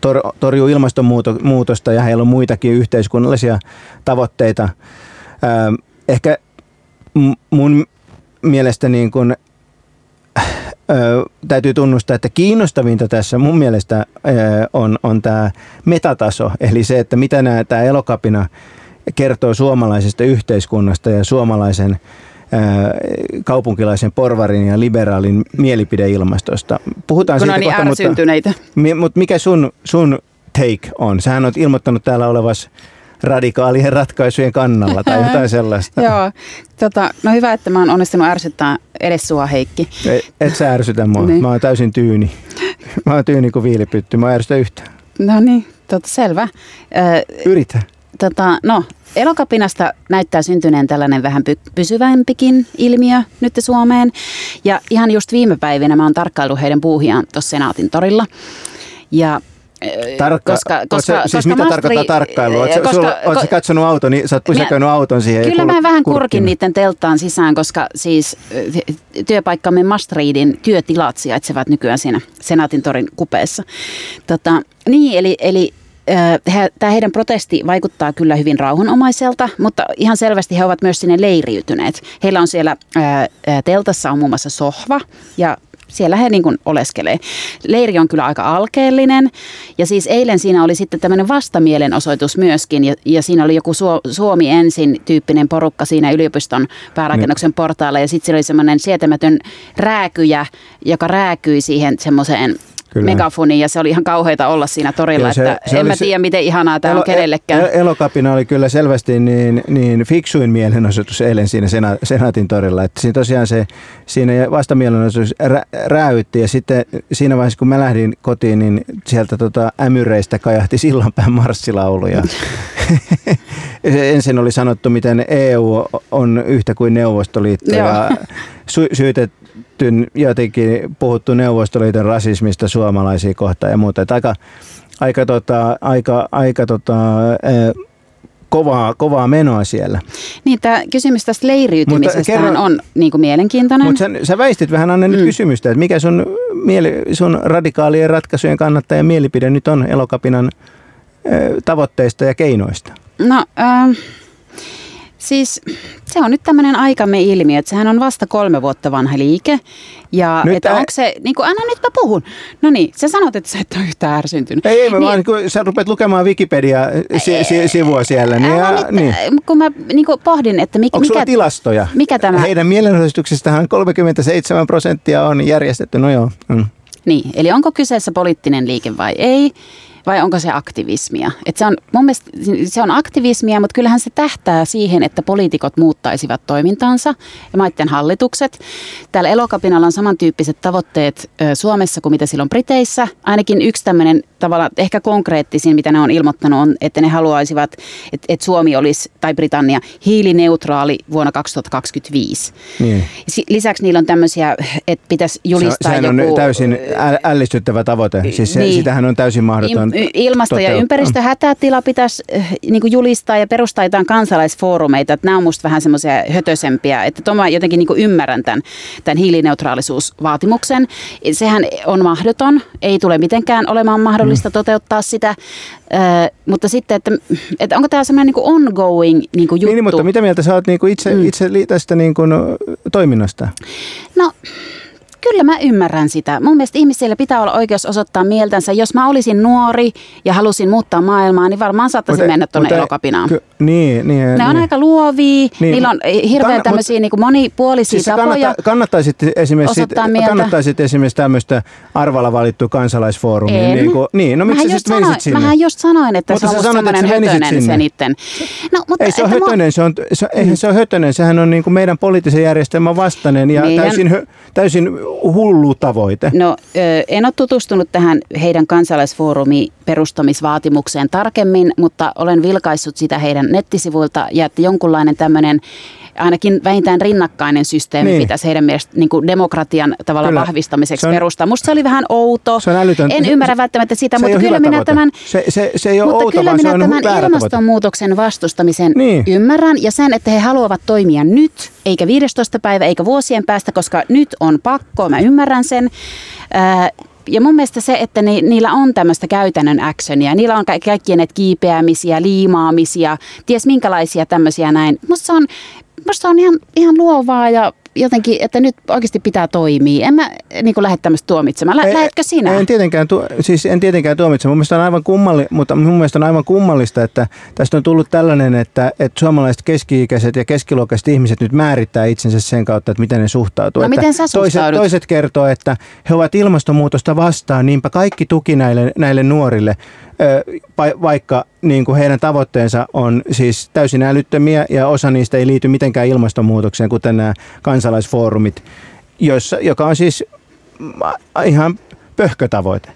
Speaker 3: tor, torjuu ilmastonmuutosta ja heillä on muitakin yhteiskunnallisia tavoitteita. Ää, ehkä mun mielestä niin kuin, täytyy tunnustaa, että kiinnostavinta tässä mun mielestä on, on tämä metataso, eli se, että mitä tämä elokapina kertoo suomalaisesta yhteiskunnasta ja suomalaisen kaupunkilaisen porvarin ja liberaalin mielipideilmastosta. Puhutaan
Speaker 2: Kun on
Speaker 3: siitä
Speaker 2: niin
Speaker 3: kohta, mutta, mutta mikä sun, sun take on? Sähän on ilmoittanut täällä olevas radikaalien ratkaisujen kannalla tai jotain sellaista.
Speaker 2: Joo, tota, no hyvä, että mä oon onnistunut ärsyttää edes sua Heikki.
Speaker 3: Et, et sä ärsytä mua.
Speaker 2: Niin.
Speaker 3: Mä oon täysin tyyni. Mä oon tyyni kuin viilipytty. Mä en ärsytä yhtään.
Speaker 2: No niin, tota, selvä. Ö,
Speaker 3: Yritä.
Speaker 2: Tota, no, elokapinasta näyttää syntyneen tällainen vähän py- pysyvämpikin ilmiö nyt Suomeen. Ja ihan just viime päivinä mä oon tarkkaillut heidän puuhiaan tuossa Senaatin torilla. Ja
Speaker 3: Tarkka,
Speaker 2: koska,
Speaker 3: koska,
Speaker 2: koska,
Speaker 3: siis
Speaker 2: koska
Speaker 3: mitä
Speaker 2: Mastri-
Speaker 3: tarkoittaa tarkkailu? Oletko
Speaker 2: ko-
Speaker 3: katsonut auton, niin sä oot pysäköinyt auton siihen.
Speaker 2: Kyllä mä vähän kurkin
Speaker 3: kurkkiin.
Speaker 2: niiden telttaan sisään, koska siis työpaikkamme Mastriidin työtilat sijaitsevat nykyään siinä Senaatin torin kupeessa. Tota, niin, eli, eli Tämä heidän protesti vaikuttaa kyllä hyvin rauhanomaiselta, mutta ihan selvästi he ovat myös sinne leiriytyneet. Heillä on siellä ää, teltassa on muun muassa sohva ja siellä he niin kuin oleskelee. Leiri on kyllä aika alkeellinen ja siis eilen siinä oli sitten tämmöinen vastamielenosoitus myöskin ja, ja siinä oli joku Suo, Suomi ensin tyyppinen porukka siinä yliopiston päärakennuksen portailla ja sitten siellä oli semmoinen sietämätön rääkyjä, joka rääkyi siihen semmoiseen
Speaker 3: Kyllä.
Speaker 2: megafoniin ja se oli ihan kauheita olla siinä torilla,
Speaker 3: se-
Speaker 2: että
Speaker 3: se
Speaker 2: en mä tiedä miten ihanaa tämä on
Speaker 3: Elo-
Speaker 2: kenellekään.
Speaker 3: el- Elokapina oli kyllä selvästi niin, niin fiksuin mielenosoitus eilen siinä sena, Senaatin torilla. Että siinä tosiaan se siinä vastamielenosoitus rä, rääytti ja sitten siinä vaiheessa kun mä lähdin kotiin, niin sieltä tota ämyreistä kajahti sillanpään marssilaulu. Ja ensin oli sanottu, miten EU on yhtä kuin Neuvostoliitto
Speaker 2: Joo.
Speaker 3: ja sy- syytetty jotenkin puhuttu Neuvostoliiton rasismista suomalaisia kohtaan ja muuta. Että aika, aika, tota, aika, aika tota, eh, kovaa, kovaa menoa siellä.
Speaker 2: Niin, tämä kysymys tästä leiriytymisestä
Speaker 3: kerro-
Speaker 2: on niin kuin mielenkiintoinen.
Speaker 3: Mutta sä, sä väistit vähän Anne nyt
Speaker 2: Mm.
Speaker 3: kysymystä, että mikä sun, mieli, sun radikaalien ratkaisujen kannattajan mielipide nyt on elokapinan eh, tavoitteista ja keinoista?
Speaker 2: No, ähm, siis se on nyt tämmöinen aikamme ilmiö, että sehän on vasta kolme vuotta vanha liike. Ja
Speaker 3: Nyt
Speaker 2: että
Speaker 3: ä-
Speaker 2: onko se, niin kuin, anna nyt mä puhun. No niin, sä sanot, että sä et ole yhtään ärsyntynyt.
Speaker 3: Ei, ei niin. vaan kun sä rupeat lukemaan Wikipedia-sivua siellä, niin, ja,
Speaker 2: nyt,
Speaker 3: niin.
Speaker 2: kun mä niin kuin pohdin, että mikä,
Speaker 3: Onko sulla
Speaker 2: mikä,
Speaker 3: tilastoja?
Speaker 2: mikä tämä...
Speaker 3: Heidän mielenosoituksistaan 37 prosenttia on järjestetty, no joo. Mm.
Speaker 2: Niin, eli onko kyseessä poliittinen liike vai ei? Vai onko se aktivismia? Et se on, mun mielestä se on aktivismia, mutta kyllähän se tähtää siihen, että poliitikot muuttaisivat toimintansa ja maiden hallitukset. Täällä elokapinalla on samantyyppiset tavoitteet Suomessa kuin mitä silloin Briteissä. Ainakin yksi tämmöinen tavalla ehkä konkreettisin, mitä ne on ilmoittanut, on, että ne haluaisivat, että, että Suomi olisi, tai Britannia, hiilineutraali vuonna 2025. Niin. Lisäksi niillä on tämmöisiä, että pitäisi julistaa
Speaker 3: se,
Speaker 2: joku...
Speaker 3: on täysin ällistyttävä tavoite. Siis niin. sitähän on täysin mahdoton
Speaker 2: Ilmasto- toteuttaa. ja ympäristöhätätila pitäisi eh, niin kuin julistaa ja perustaa jotain kansalaisfoorumeita. Että nämä on musta vähän semmoisia hötösempiä. Että tuo jotenkin niin kuin ymmärrän tämän, tämän hiilineutraalisuusvaatimuksen. Sehän on mahdoton. Ei tule mitenkään olemaan mahdollista mm. toteuttaa sitä. Äh, mutta sitten, että, että onko tämä semmoinen niin ongoing niin kuin juttu?
Speaker 3: Niin, mutta mitä mieltä sä oot niin kuin itse, mm. itse tästä niin kuin toiminnasta?
Speaker 2: No Kyllä mä ymmärrän sitä. Mun mielestä ihmisillä pitää olla oikeus osoittaa mieltänsä. Jos mä olisin nuori ja halusin muuttaa maailmaa, niin varmaan saattaisin mennä tuonne elokapinaan. Ky-
Speaker 3: niin, niin,
Speaker 2: ne
Speaker 3: niin.
Speaker 2: on aika luovia, niin. niillä on hirveän Kann- tämmöisiä niin monipuolisia siis tapoja
Speaker 3: kannatta, kannattaisit esimerkiksi, kannattaisit esimerkiksi tämmöistä arvalla valittua kansalaisfoorumia.
Speaker 2: En.
Speaker 3: Niin, kuin, niin no miksi sitten menisit sinne?
Speaker 2: Mähän just sanoin, että mutta se on sanoit, semmoinen hötönen se niitten.
Speaker 3: No, mutta Ei se ole hötönen, se on, se, eihän se ole hötönen, sehän on niin kuin meidän poliittisen järjestelmän vastainen ja meidän... täysin, täysin hullu tavoite.
Speaker 2: No en ole tutustunut tähän heidän kansalaisfoorumiin perustamisvaatimukseen tarkemmin, mutta olen vilkaissut sitä heidän nettisivuilta ja että jonkunlainen tämmöinen ainakin vähintään rinnakkainen systeemi niin. pitäisi heidän mielestä niin kuin demokratian tavalla Kyllä. vahvistamiseksi on, perustaa. Musta se oli vähän outo.
Speaker 3: Se on älytön.
Speaker 2: En ymmärrä välttämättä sitä, mutta kyllä minä
Speaker 3: tavoite.
Speaker 2: tämän,
Speaker 3: se, se, se ei ole
Speaker 2: mutta
Speaker 3: outo,
Speaker 2: kyllä minä
Speaker 3: tämän
Speaker 2: ilmastonmuutoksen vastustamisen
Speaker 3: niin.
Speaker 2: ymmärrän ja sen, että he haluavat toimia nyt, eikä 15. päivä, eikä vuosien päästä, koska nyt on pakko, mä ymmärrän sen. Äh, ja mun mielestä se, että ni, niillä on tämmöistä käytännön actionia, niillä on ka- kaikkia näitä kiipeämisiä, liimaamisia, ties minkälaisia tämmöisiä näin. Musta se on, musta on ihan, ihan luovaa ja jotenkin, että nyt oikeasti pitää toimia. En mä niin lähde tämmöistä tuomitsemaan. Lä, lähetkö sinä?
Speaker 3: En tietenkään, tu, siis en tietenkään tuomitse. Mun mielestä on aivan kummalli, mutta mun mielestä on aivan kummallista, että tästä on tullut tällainen, että, että suomalaiset keski-ikäiset ja keskiluokkaiset ihmiset nyt määrittää itsensä sen kautta, että miten ne suhtautuu.
Speaker 2: No
Speaker 3: että
Speaker 2: miten sä
Speaker 3: toiset, toiset kertoo, että he ovat ilmastonmuutosta vastaan, niinpä kaikki tuki näille, näille nuorille vaikka niin kuin heidän tavoitteensa on siis täysin älyttömiä ja osa niistä ei liity mitenkään ilmastonmuutokseen, kuten nämä kansalaisfoorumit, joissa, joka on siis ihan pöhkötavoite.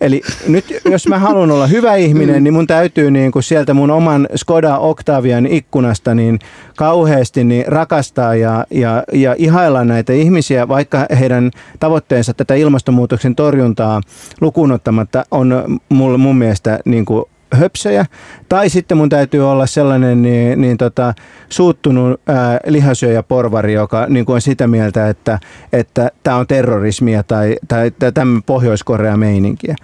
Speaker 3: Eli nyt jos mä haluan olla hyvä ihminen, mm. niin mun täytyy niin kuin sieltä mun oman Skoda Octavian ikkunasta niin kauheasti niin rakastaa ja, ja, ja ihailla näitä ihmisiä, vaikka heidän tavoitteensa tätä ilmastonmuutoksen torjuntaa lukunottamatta on mulle mun mielestä niin kuin höpsöjä, tai sitten mun täytyy olla sellainen niin, niin tota, suuttunut ää, lihasyöjä porvari, joka niin kuin on sitä mieltä, että tämä että on terrorismia tai, tai, tai tämmöinen Pohjois-Korea meininkiä.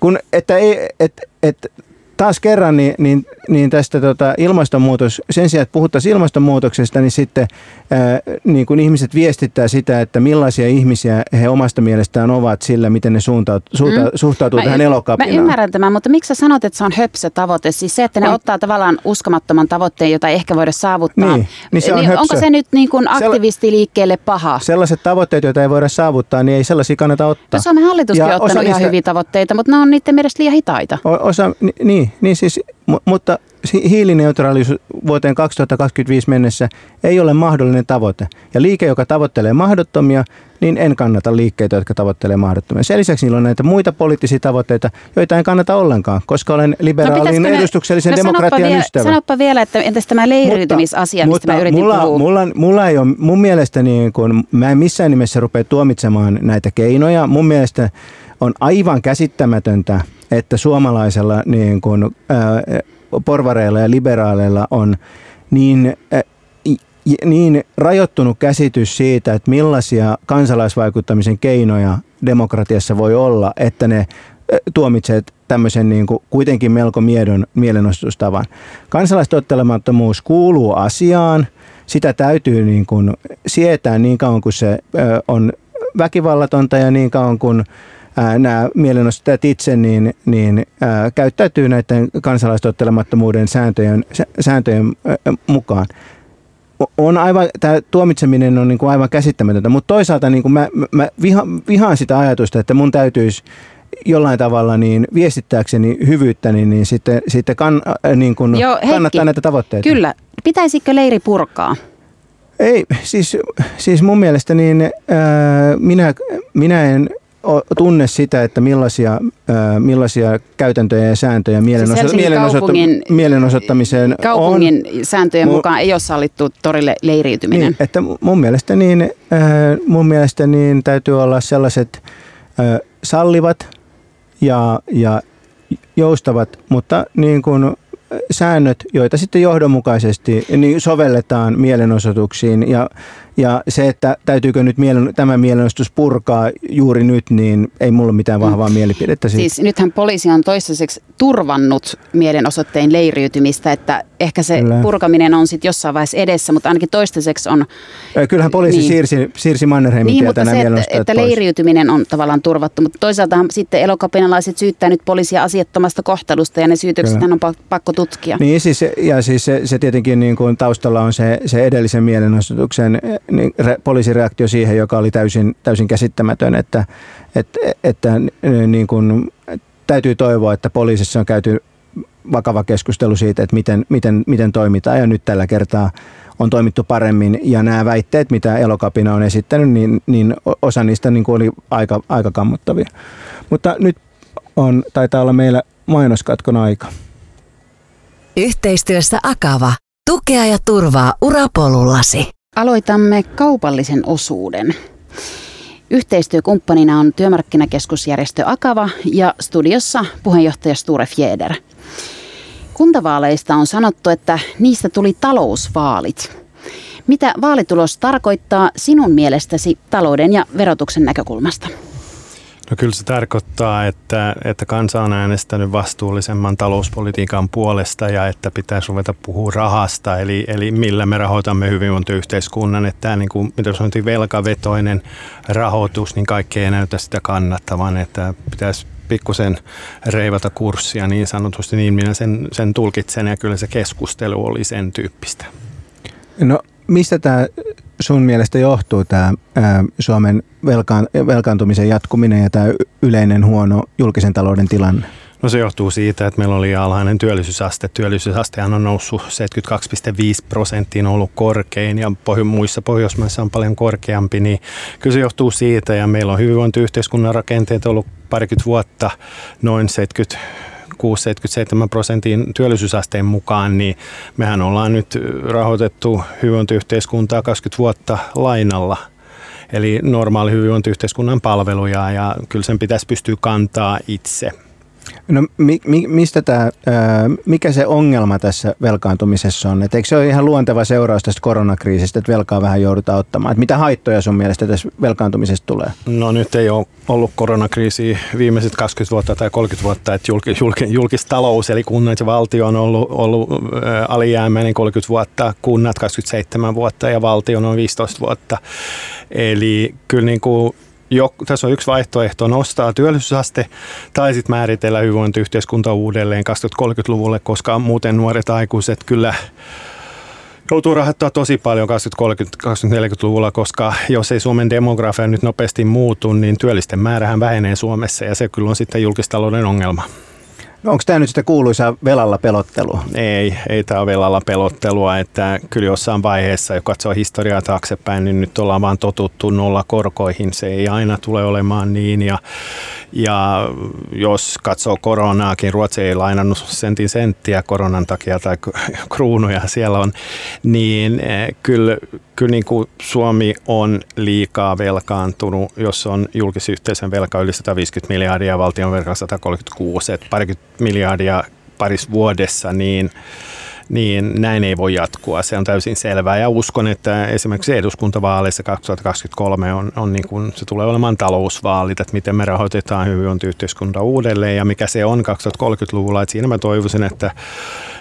Speaker 3: Kun, että ei, et, et, taas kerran niin, niin, niin tästä tota ilmastonmuutos, sen sijaan, että puhuttaisiin ilmastonmuutoksesta, niin sitten ää, niin kun ihmiset viestittää sitä, että millaisia ihmisiä he omasta mielestään ovat sillä, miten ne suuntaut, suuta, mm. suhtautuu mä tähän y- elokapinaan.
Speaker 2: Mä ymmärrän tämän, mutta miksi sä sanot, että se on höpsö tavoite? Siis se, että ne on. ottaa tavallaan uskomattoman tavoitteen, jota ei ehkä voida saavuttaa.
Speaker 3: Niin, niin se on niin
Speaker 2: onko se nyt niin kuin aktivistiliikkeelle paha?
Speaker 3: Sellaiset tavoitteet, joita ei voida saavuttaa, niin ei sellaisia kannata ottaa.
Speaker 2: No Suomen hallituskin on ottanut ihan niistä, hyviä tavoitteita, mutta ne on niiden mielestä liian hitaita.
Speaker 3: Osa, niin, niin, niin siis, mutta hiilineutraalisuus vuoteen 2025 mennessä ei ole mahdollinen tavoite. Ja liike, joka tavoittelee mahdottomia, niin en kannata liikkeitä, jotka tavoittelee mahdottomia. Sen lisäksi niillä on näitä muita poliittisia tavoitteita, joita en kannata ollenkaan, koska olen liberaalin no edustuksellisen no demokratian
Speaker 2: vielä,
Speaker 3: ystävä.
Speaker 2: Sanoppa vielä, että entäs tämä leiriytymisasia, mistä mutta mä yritin
Speaker 3: mulla,
Speaker 2: puhua?
Speaker 3: Mulla, mulla ei ole, mun mielestä niin kun, mä en missään nimessä rupea tuomitsemaan näitä keinoja. Mun mielestä on aivan käsittämätöntä, että suomalaisella niin kun, ää, porvareilla ja liberaaleilla on niin, niin rajoittunut käsitys siitä, että millaisia kansalaisvaikuttamisen keinoja demokratiassa voi olla, että ne tuomitsee tämmöisen niin kuin kuitenkin melko miedon mielenostustavan. Kansalaistottelemattomuus kuuluu asiaan, sitä täytyy niin kuin sietää niin kauan kuin se on väkivallatonta ja niin kauan kuin ää, nämä mielenostajat itse niin, niin ää, käyttäytyy näiden kansalaistottelemattomuuden sääntöjen, sääntöjen ää, mukaan. On aivan, tämä tuomitseminen on niin kuin aivan käsittämätöntä, mutta toisaalta niin kuin mä, mä viha, vihaan sitä ajatusta, että mun täytyisi jollain tavalla niin viestittääkseni hyvyyttäni, niin sitten, sitten kann, äh, niin kuin
Speaker 2: Joo, Heikki,
Speaker 3: kannattaa näitä tavoitteita.
Speaker 2: Kyllä. Pitäisikö leiri purkaa?
Speaker 3: Ei, siis, siis mun mielestä niin ää, minä, minä en tunne sitä, että millaisia, millaisia käytäntöjä ja sääntöjä mielenoso-
Speaker 2: Siis
Speaker 3: mielenosoitta- mielenosoittamiseen
Speaker 2: kaupungin on. sääntöjen mun, mukaan ei ole sallittu torille leiriytyminen.
Speaker 3: Niin, että mun mielestä, niin, mun mielestä niin täytyy olla sellaiset sallivat ja, ja joustavat, mutta niin kuin säännöt, joita sitten johdonmukaisesti niin sovelletaan mielenosoituksiin ja ja se, että täytyykö nyt mielen, tämä mielenosoitus purkaa juuri nyt, niin ei mulla mitään mm. vahvaa mm. mielipidettä siitä.
Speaker 2: Siis nythän poliisi on toistaiseksi turvannut mielenosoitteen leiriytymistä, että ehkä se Kyllä. purkaminen on sitten jossain vaiheessa edessä, mutta ainakin toistaiseksi on...
Speaker 3: Kyllähän poliisi niin, siirsi, siirsi Mannerheimin
Speaker 2: niin, mutta se, että, että leiriytyminen on tavallaan turvattu, mutta toisaalta sitten elokapinalaiset syyttää nyt poliisia asiattomasta kohtelusta ja ne syytökset on pakko tutkia.
Speaker 3: Niin siis, ja siis se, se tietenkin niin kuin taustalla on se, se edellisen mielenosoituksen niin re, poliisin reaktio siihen, joka oli täysin, täysin käsittämätön, että, että, että niin kuin, täytyy toivoa, että poliisissa on käyty vakava keskustelu siitä, että miten, miten, miten toimitaan ja nyt tällä kertaa on toimittu paremmin ja nämä väitteet, mitä Elokapina on esittänyt, niin, niin osa niistä niin kuin oli aika, aika kammottavia. Mutta nyt on, taitaa olla meillä mainoskatkon aika.
Speaker 1: Yhteistyössä Akava. Tukea ja turvaa urapolullasi.
Speaker 2: Aloitamme kaupallisen osuuden. Yhteistyökumppanina on työmarkkinakeskusjärjestö Akava ja studiossa puheenjohtaja Sture Fjeder. Kuntavaaleista on sanottu, että niistä tuli talousvaalit. Mitä vaalitulos tarkoittaa sinun mielestäsi talouden ja verotuksen näkökulmasta?
Speaker 4: No kyllä se tarkoittaa, että, että kansa on äänestänyt vastuullisemman talouspolitiikan puolesta ja että pitäisi ruveta puhua rahasta, eli, eli millä me rahoitamme hyvinvointiyhteiskunnan. Että tämä niin kuin, mitä sanottiin, velkavetoinen rahoitus, niin kaikki ei näytä sitä kannattavan, että pitäisi pikkusen reivata kurssia niin sanotusti, niin minä sen, sen tulkitsen ja kyllä se keskustelu oli sen tyyppistä.
Speaker 3: No mistä tämä sun mielestä johtuu tämä Suomen velkaan, velkaantumisen jatkuminen ja tämä yleinen huono julkisen talouden tilanne?
Speaker 4: No se johtuu siitä, että meillä oli alhainen työllisyysaste. Työllisyysastehan on noussut 72,5 prosenttiin, ollut korkein ja muissa Pohjoismaissa on paljon korkeampi. Niin kyllä se johtuu siitä ja meillä on hyvinvointiyhteiskunnan rakenteet ollut parikymmentä vuotta noin 70 6-77 prosentin työllisyysasteen mukaan, niin mehän ollaan nyt rahoitettu hyvinvointiyhteiskuntaa 20 vuotta lainalla. Eli normaali hyvinvointiyhteiskunnan palveluja ja kyllä sen pitäisi pystyä kantaa itse.
Speaker 3: No mi, mi, mistä tämä, mikä se ongelma tässä velkaantumisessa on? Et eikö se ole ihan luonteva seuraus tästä koronakriisistä, että velkaa vähän joudutaan ottamaan? Et mitä haittoja sun mielestä tässä velkaantumisesta tulee?
Speaker 4: No nyt ei ole ollut koronakriisi viimeiset 20 vuotta tai 30 vuotta, että julk, julk, julkistalous eli kunnat ja valtio on ollut, ollut alijäämäinen 30 vuotta, kunnat 27 vuotta ja valtio on 15 vuotta. Eli kyllä niin kuin jo, tässä on yksi vaihtoehto nostaa työllisyysaste tai sitten määritellä hyvinvointiyhteiskunta uudelleen 2030-luvulle, koska muuten nuoret aikuiset kyllä joutuu rahoittaa tosi paljon 2030-2040-luvulla, koska jos ei Suomen demografia nyt nopeasti muutu, niin työllisten määrähän vähenee Suomessa ja se kyllä on sitten julkistalouden ongelma.
Speaker 3: No onko tämä nyt sitä kuuluisaa velalla pelottelua?
Speaker 4: Ei, ei tämä ole velalla pelottelua, että kyllä jossain vaiheessa, jos katsoo historiaa taaksepäin, niin nyt ollaan vaan totuttu nolla korkoihin. Se ei aina tule olemaan niin ja, ja jos katsoo koronaakin, Ruotsi ei lainannut sentin senttiä koronan takia tai kruunuja siellä on, niin eh, kyllä, kyllä niin kuin Suomi on liikaa velkaantunut, jos on julkisyhteisön velka yli 150 miljardia ja valtion velka 136, että miljardia parissa vuodessa, niin niin näin ei voi jatkua. Se on täysin selvää ja uskon, että esimerkiksi eduskuntavaaleissa 2023 on, on niin kuin, se tulee olemaan talousvaalit, että miten me rahoitetaan hyvinvointiyhteiskunta uudelleen ja mikä se on 2030-luvulla. Että siinä mä toivoisin, että,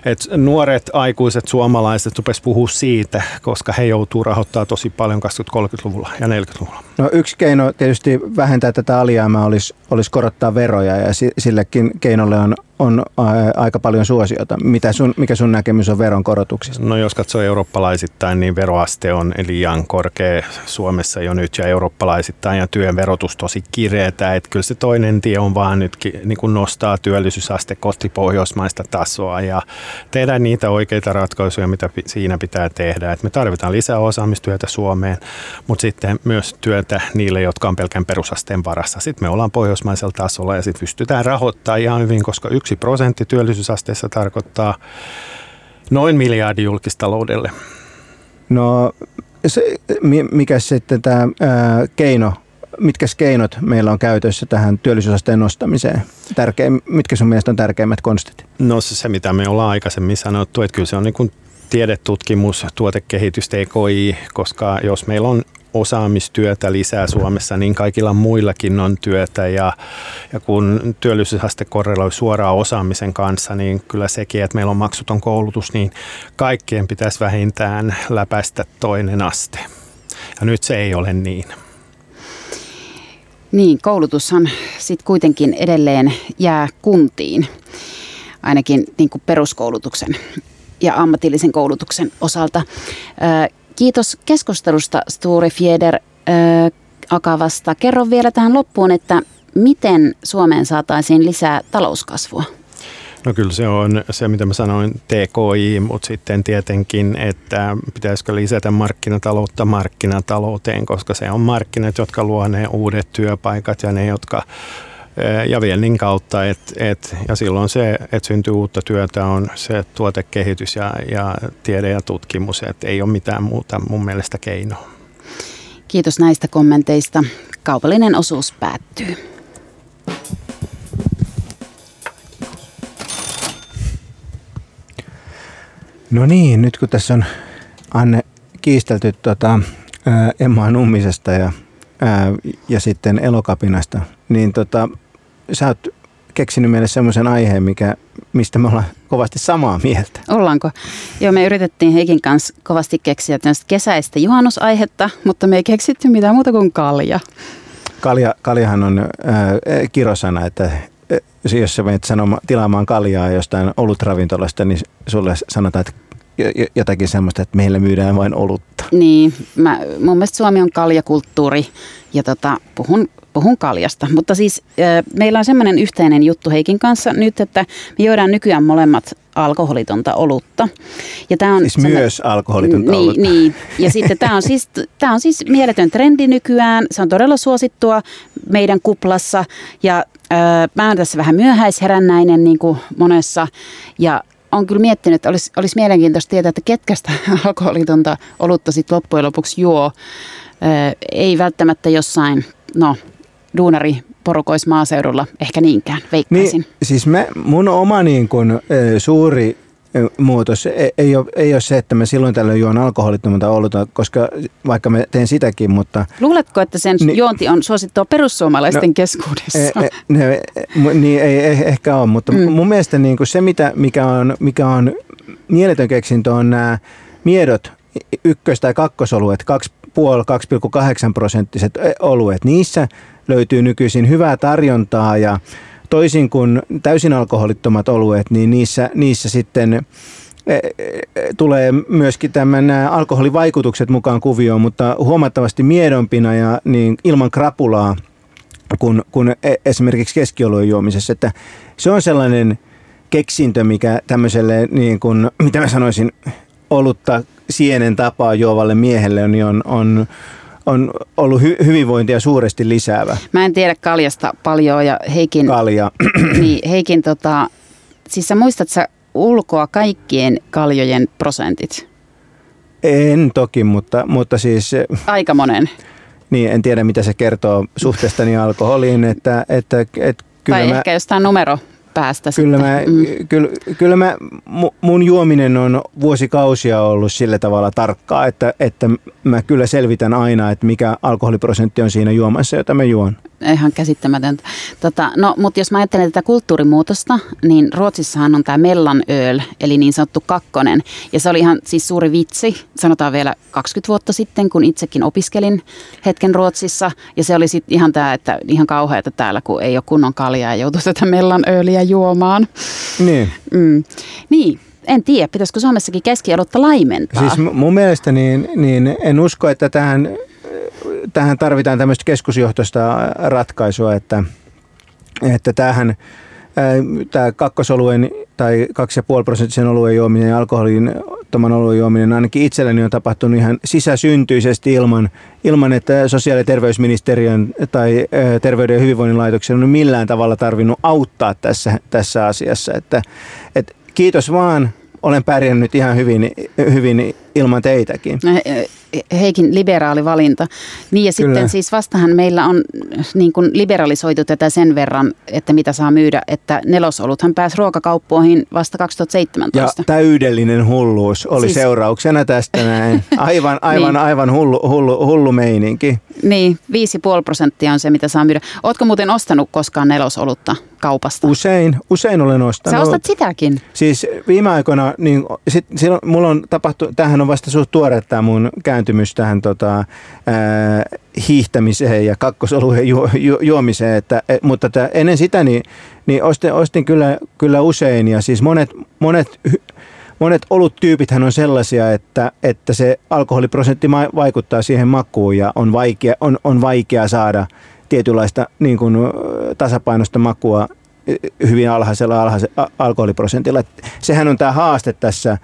Speaker 4: että nuoret aikuiset suomalaiset rupes puhua siitä, koska he joutuu rahoittamaan tosi paljon 2030-luvulla ja 40-luvulla.
Speaker 3: No yksi keino tietysti vähentää tätä alijäämää olisi, olisi korottaa veroja ja sillekin keinolle on on aika paljon suosiota. Mitä sun, mikä sun näkemys on veronkorotuksista?
Speaker 4: No jos katsoo eurooppalaisittain, niin veroaste on liian korkea Suomessa jo nyt ja eurooppalaisittain ja työn verotus tosi kireetä. Että kyllä se toinen tie on vaan nyt niin kuin nostaa työllisyysaste kohti pohjoismaista tasoa ja tehdä niitä oikeita ratkaisuja, mitä siinä pitää tehdä. Et me tarvitaan lisää osaamistyötä Suomeen, mutta sitten myös työtä niille, jotka on pelkän perusasteen varassa. Sitten me ollaan pohjoismaisella tasolla ja sitten pystytään rahoittamaan ihan hyvin, koska yksi prosentti työllisyysasteessa tarkoittaa noin miljardi julkistaloudelle.
Speaker 3: No se, mikä sitten tämä keino, mitkä keinot meillä on käytössä tähän työllisyysasteen nostamiseen? Tärkein, mitkä sun mielestä on tärkeimmät konstit?
Speaker 4: No se, se mitä me ollaan aikaisemmin sanottu, että kyllä se on niin kuin tiedetutkimus, tuotekehitys, TKI, koska jos meillä on osaamistyötä lisää Suomessa, niin kaikilla muillakin on työtä ja, ja kun työllisyysaste korreloi suoraan osaamisen kanssa, niin kyllä sekin, että meillä on maksuton koulutus, niin kaikkien pitäisi vähintään läpäistä toinen aste. Ja nyt se ei ole niin.
Speaker 2: Niin, koulutushan sitten kuitenkin edelleen jää kuntiin, ainakin niin kuin peruskoulutuksen ja ammatillisen koulutuksen osalta. Kiitos keskustelusta Sture Fieder Akavasta. Kerro vielä tähän loppuun, että miten Suomeen saataisiin lisää talouskasvua?
Speaker 4: No kyllä se on se, mitä mä sanoin, TKI, mutta sitten tietenkin, että pitäisikö lisätä markkinataloutta markkinatalouteen, koska se on markkinat, jotka luo ne uudet työpaikat ja ne, jotka ja viennin kautta. Et, et, ja silloin se, että syntyy uutta työtä, on se tuotekehitys ja, ja tiede ja tutkimus. Et ei ole mitään muuta mun mielestä keinoa.
Speaker 2: Kiitos näistä kommenteista. Kaupallinen osuus päättyy.
Speaker 3: No niin, nyt kun tässä on Anne kiistelty tota, Emma Nummisesta ja, ää, ja sitten Elokapinasta, niin tota, sä oot keksinyt meille semmoisen aiheen, mikä, mistä me ollaan kovasti samaa mieltä.
Speaker 2: Ollaanko? Joo, me yritettiin Heikin kanssa kovasti keksiä kesäistä juhannusaihetta, mutta me ei keksitty mitään muuta kuin kalja.
Speaker 3: Kalja, kaljahan on äh, kirosana, että äh, jos sä menet sanoma, tilaamaan kaljaa jostain olutravintolasta, niin sulle sanotaan, että jotakin semmoista, että meillä myydään vain olutta.
Speaker 2: Niin, mä, mun mielestä Suomi on kaljakulttuuri ja tota, puhun puhun kaljasta. Mutta siis meillä on semmoinen yhteinen juttu Heikin kanssa nyt, että me juodaan nykyään molemmat alkoholitonta olutta.
Speaker 3: Ja tää on siis myös alkoholitonta
Speaker 2: niin,
Speaker 3: olutta.
Speaker 2: Niin, ja sitten tämä on, siis, tää on siis mieletön trendi nykyään. Se on todella suosittua meidän kuplassa ja äh, mä oon tässä vähän myöhäisherännäinen niin kuin monessa ja on kyllä miettinyt, että olisi, olisi mielenkiintoista tietää, että ketkä sitä alkoholitonta olutta sitten loppujen lopuksi juo. Ei välttämättä jossain, no duunari porukois maaseudulla ehkä niinkään, veikkaisin. Niin,
Speaker 3: siis me, mun oma niin kun, suuri muutos ei, ei, ole, ei ole se, että mä silloin tällöin juon alkoholittomalta oluta, koska vaikka mä teen sitäkin, mutta...
Speaker 2: Luuletko, että sen niin, juonti on suosittua perussuomalaisten no, keskuudessa? E, e,
Speaker 3: ne, niin ei, ei ehkä ole, mutta mm. mun mielestä niin kuin se, mitä, mikä, on, mikä on mieletön keksintö, on nämä miedot, ykkös- tai kakkosoluet, 2,5-2,8 prosenttiset oluet. Niissä löytyy nykyisin hyvää tarjontaa ja toisin kuin täysin alkoholittomat oluet, niin niissä, niissä sitten e, e, tulee myöskin tämän alkoholivaikutukset mukaan kuvioon, mutta huomattavasti miedompina ja niin ilman krapulaa kuin, kuin e, esimerkiksi keskioluen juomisessa. Että se on sellainen keksintö, mikä tämmöiselle, niin kuin, mitä mä sanoisin, olutta sienen tapaa juovalle miehelle niin on, on on ollut hy- hyvinvointia suuresti lisäävä.
Speaker 2: Mä en tiedä kaljasta paljon ja Heikin,
Speaker 3: Kalja.
Speaker 2: niin, Heikin tota, siis sä muistat sä ulkoa kaikkien kaljojen prosentit?
Speaker 3: En toki, mutta, mutta siis...
Speaker 2: Aika monen.
Speaker 3: Niin, en tiedä mitä se kertoo suhteestani alkoholiin, että, että, että
Speaker 2: kyllä Tai mä, ehkä jostain numero päästä
Speaker 3: kyllä sitten. Mä, mm. kyllä, kyllä mä, mun juominen on vuosikausia ollut sillä tavalla tarkkaa, että, että mä kyllä selvitän aina, että mikä alkoholiprosentti on siinä juomassa, jota mä juon.
Speaker 2: Ihan käsittämätöntä. Tota, no, mutta jos mä ajattelen tätä kulttuurimuutosta, niin Ruotsissahan on tämä Mellanöl, eli niin sanottu kakkonen. Ja se oli ihan siis suuri vitsi, sanotaan vielä 20 vuotta sitten, kun itsekin opiskelin hetken Ruotsissa. Ja se oli sitten ihan tämä, että ihan kauheata täällä, kun ei ole kunnon kaljaa ja joutuu tätä Mellanöliä juomaan.
Speaker 3: Niin.
Speaker 2: Mm. Niin, en tiedä, pitäisikö Suomessakin keskiolutta laimentaa?
Speaker 3: Siis mun mielestä niin, niin en usko, että tähän, tähän tarvitaan tämmöistä keskusjohtoista ratkaisua, että, että tähän tämä kakkosoluen tai 2,5 prosenttisen oluen juominen ja alkoholin oluen juominen ainakin itselleni on tapahtunut ihan sisäsyntyisesti ilman, ilman että sosiaali- ja terveysministeriön tai terveyden ja hyvinvoinnin laitoksen on millään tavalla tarvinnut auttaa tässä, tässä asiassa. Että, että kiitos vaan, olen pärjännyt ihan hyvin, hyvin ilman teitäkin.
Speaker 2: Heikin liberaali valinta. Niin ja sitten Kyllä. siis vastahan meillä on niin kuin liberalisoitu tätä sen verran, että mitä saa myydä, että nelosoluthan pääsi ruokakauppoihin vasta 2017.
Speaker 3: Ja täydellinen hulluus oli siis, seurauksena tästä näin. Aivan, aivan, niin. aivan hullu, hullu, hullu meininki.
Speaker 2: Niin, 5,5 prosenttia on se, mitä saa myydä. Ootko muuten ostanut koskaan nelosolutta kaupasta?
Speaker 3: Usein, usein olen ostanut.
Speaker 2: Sä ostat sitäkin?
Speaker 3: Siis viime aikoina, niin sit, silloin, mulla on tapahtu, tähän on vasta suht tuore tämä mun kääntymys tähän tota, ää, hiihtämiseen ja kakkosoluen ju, ju, juomiseen, että, et, mutta tää, ennen sitä niin, niin ostin, ostin kyllä, kyllä usein ja siis monet, monet monet oluttyypithän on sellaisia, että, että se alkoholiprosentti vaikuttaa siihen makuun ja on vaikea, on, on vaikea saada tietynlaista niin kuin, tasapainosta makua hyvin alhaisella alhaisella alkoholiprosentilla. Sehän on tämä haaste tässä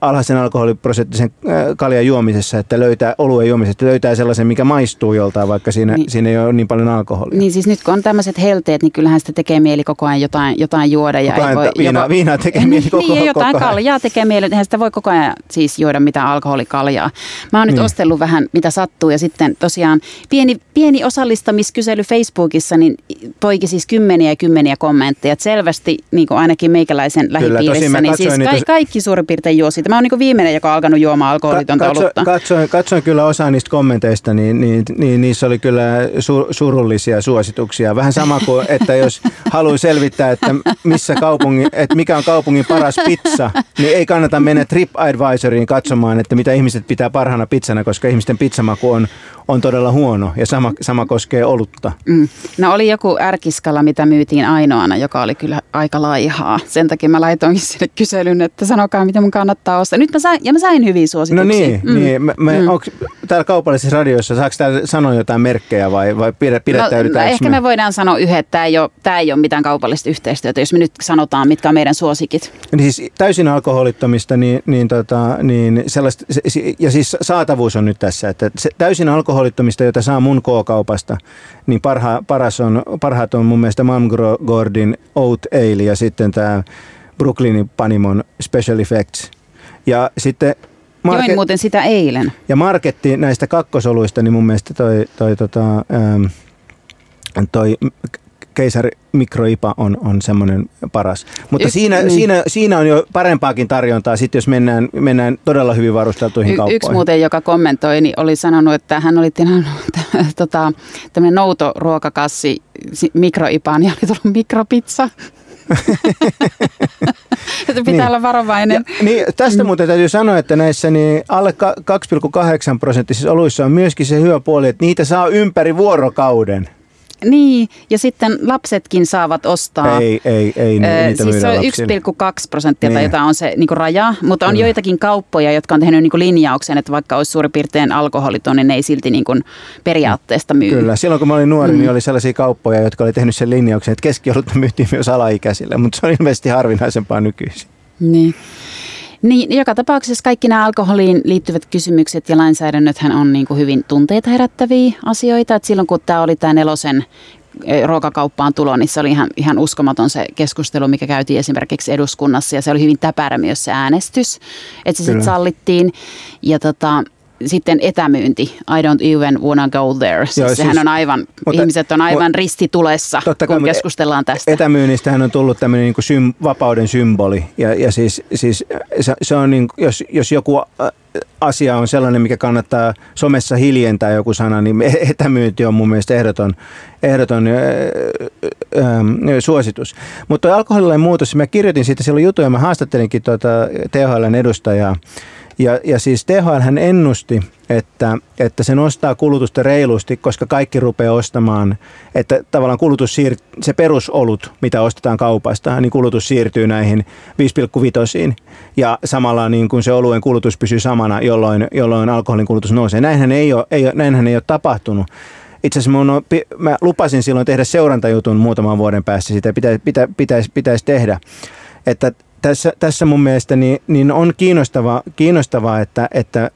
Speaker 3: alhaisen alkoholiprosenttisen kaljan juomisessa, että löytää oluen juomisesta, että löytää sellaisen, mikä maistuu joltain, vaikka siinä, niin, siinä ei ole niin paljon alkoholia.
Speaker 2: Niin siis nyt kun on tämmöiset helteet, niin kyllähän sitä tekee mieli koko ajan jotain, jotain juoda. Ja
Speaker 3: koko ajan voi, viina, joko, viinaa tekee niin, mieli koko,
Speaker 2: niin, jotain
Speaker 3: koko
Speaker 2: kaljaa tekee mieli, eihän sitä voi koko ajan siis juoda mitään alkoholikaljaa. Mä oon nyt niin. ostellut vähän mitä sattuu ja sitten tosiaan pieni, pieni osallistamiskysely Facebookissa, niin poiki siis kymmeniä ja kymmeniä kommentteja. Että selvästi niin kuin ainakin meikäläisen lähipiirissä, niin siis ka- kaikki suurin piirtein juo siitä. Mä oon niin viimeinen, joka on alkanut juomaan alkoholitonta Ka- katso, olutta.
Speaker 3: Katsoin, katsoin kyllä osa niistä kommenteista, niin, niin, niin niissä oli kyllä su, surullisia suosituksia. Vähän sama kuin, että jos haluaa selvittää, että, missä kaupungin, että mikä on kaupungin paras pizza, niin ei kannata mennä TripAdvisoriin katsomaan, että mitä ihmiset pitää parhaana pizzana, koska ihmisten pizzamaku on, on todella huono ja sama, sama koskee olutta.
Speaker 2: Mm. No oli joku ärkiskala, mitä myytiin ainoana, joka oli kyllä aika laihaa. Sen takia mä laitoinkin sinne kyselyn, että sanokaa mitä mun kannattaa ostaa. Nyt mä sain, ja mä sain hyviä suosituksia.
Speaker 3: No niin, mm. niin. Me, me, mm. onko täällä kaupallisessa radiossa, saako täällä sanoa jotain merkkejä vai, vai pidättäydytään?
Speaker 2: No, ehkä me? me voidaan sanoa yhden, että tämä ei, ole, tämä ei ole mitään kaupallista yhteistyötä, jos me nyt sanotaan, mitkä on meidän suosikit.
Speaker 3: Niin siis täysin alkoholittomista, niin, niin, tota, niin sellaista, ja siis saatavuus on nyt tässä, että se täysin alkoholittomista, jota saa mun K-kaupasta, niin parha, paras on, parhaat on mun mielestä Mamgordin Oat Ale ja sitten tämä Brooklynin Panimon Special Effects. Ja sitten
Speaker 2: Market, Join muuten sitä eilen.
Speaker 3: Ja marketti näistä kakkosoluista, niin mun mielestä toi, toi, tota, ähm, toi keisari mikroipa on, on semmoinen paras. Mutta y- siinä, niin. siinä, siinä on jo parempaakin tarjontaa, sitten jos mennään, mennään todella hyvin varusteltuihin y- kauppoihin.
Speaker 2: Yksi muuten, joka kommentoi, niin oli sanonut, että hän oli tilannut tota, tämmöinen noutoruokakassi mikroipaan ja oli tullut mikropizza. että pitää niin. olla varovainen.
Speaker 3: Ja, niin, tästä mm. muuten täytyy sanoa, että näissä niin alle 2,8 prosenttisissa oluissa on myöskin se hyvä puoli, että niitä saa ympäri vuorokauden.
Speaker 2: Niin, ja sitten lapsetkin saavat ostaa.
Speaker 3: Ei, ei, ei
Speaker 2: öö, niitä Siis se on 1,2 prosenttia niin. tai on se niin raja, mutta on Kyllä. joitakin kauppoja, jotka on tehnyt niin linjauksen, että vaikka olisi suurin piirtein alkoholiton, niin ne ei silti niin periaatteesta myy.
Speaker 3: Kyllä, silloin kun mä olin nuori, niin mm. niin oli sellaisia kauppoja, jotka oli tehnyt sen linjauksen, että keskiolutta myytiin myös alaikäisille, mutta se on ilmeisesti harvinaisempaa nykyisin.
Speaker 2: Niin. Niin, joka tapauksessa kaikki nämä alkoholiin liittyvät kysymykset ja lainsäädännöthän on niin kuin hyvin tunteita herättäviä asioita. Et silloin kun tämä oli tämä nelosen ruokakauppaan tulo, niin se oli ihan, ihan uskomaton se keskustelu, mikä käytiin esimerkiksi eduskunnassa ja se oli hyvin täpärä myös se äänestys, että se sitten sallittiin. Ja tota, sitten etämyynti, I don't even wanna go there. Siis Joo, sehän siis, on aivan, mutta, ihmiset on aivan mutta, ristitulessa, totta kun keskustellaan tästä.
Speaker 3: Etämyynnistähän on tullut tämmöinen niin sym, vapauden symboli. Ja, ja siis, siis se, se on niin, jos, jos joku asia on sellainen, mikä kannattaa somessa hiljentää joku sana, niin etämyynti on mun mielestä ehdoton, ehdoton ää, ää, suositus. Mutta alkoholilain muutos, mä kirjoitin siitä silloin jutuja, mä haastattelinkin tuota THLn edustajaa, ja, ja siis THL hän ennusti, että, että se nostaa kulutusta reilusti, koska kaikki rupeaa ostamaan, että tavallaan kulutus siir- se perusolut, mitä ostetaan kaupasta, niin kulutus siirtyy näihin 5,5 ja samalla niin kuin se oluen kulutus pysyy samana, jolloin, jolloin alkoholin kulutus nousee. Näinhän ei ole, ei, näinhän ei ole tapahtunut. Itse asiassa on, mä lupasin silloin tehdä seurantajutun muutaman vuoden päästä, sitä pitäisi, pitä, pitäisi, pitäisi tehdä. Että tässä, tässä mun mielestä niin, niin on kiinnostava, kiinnostavaa, että, että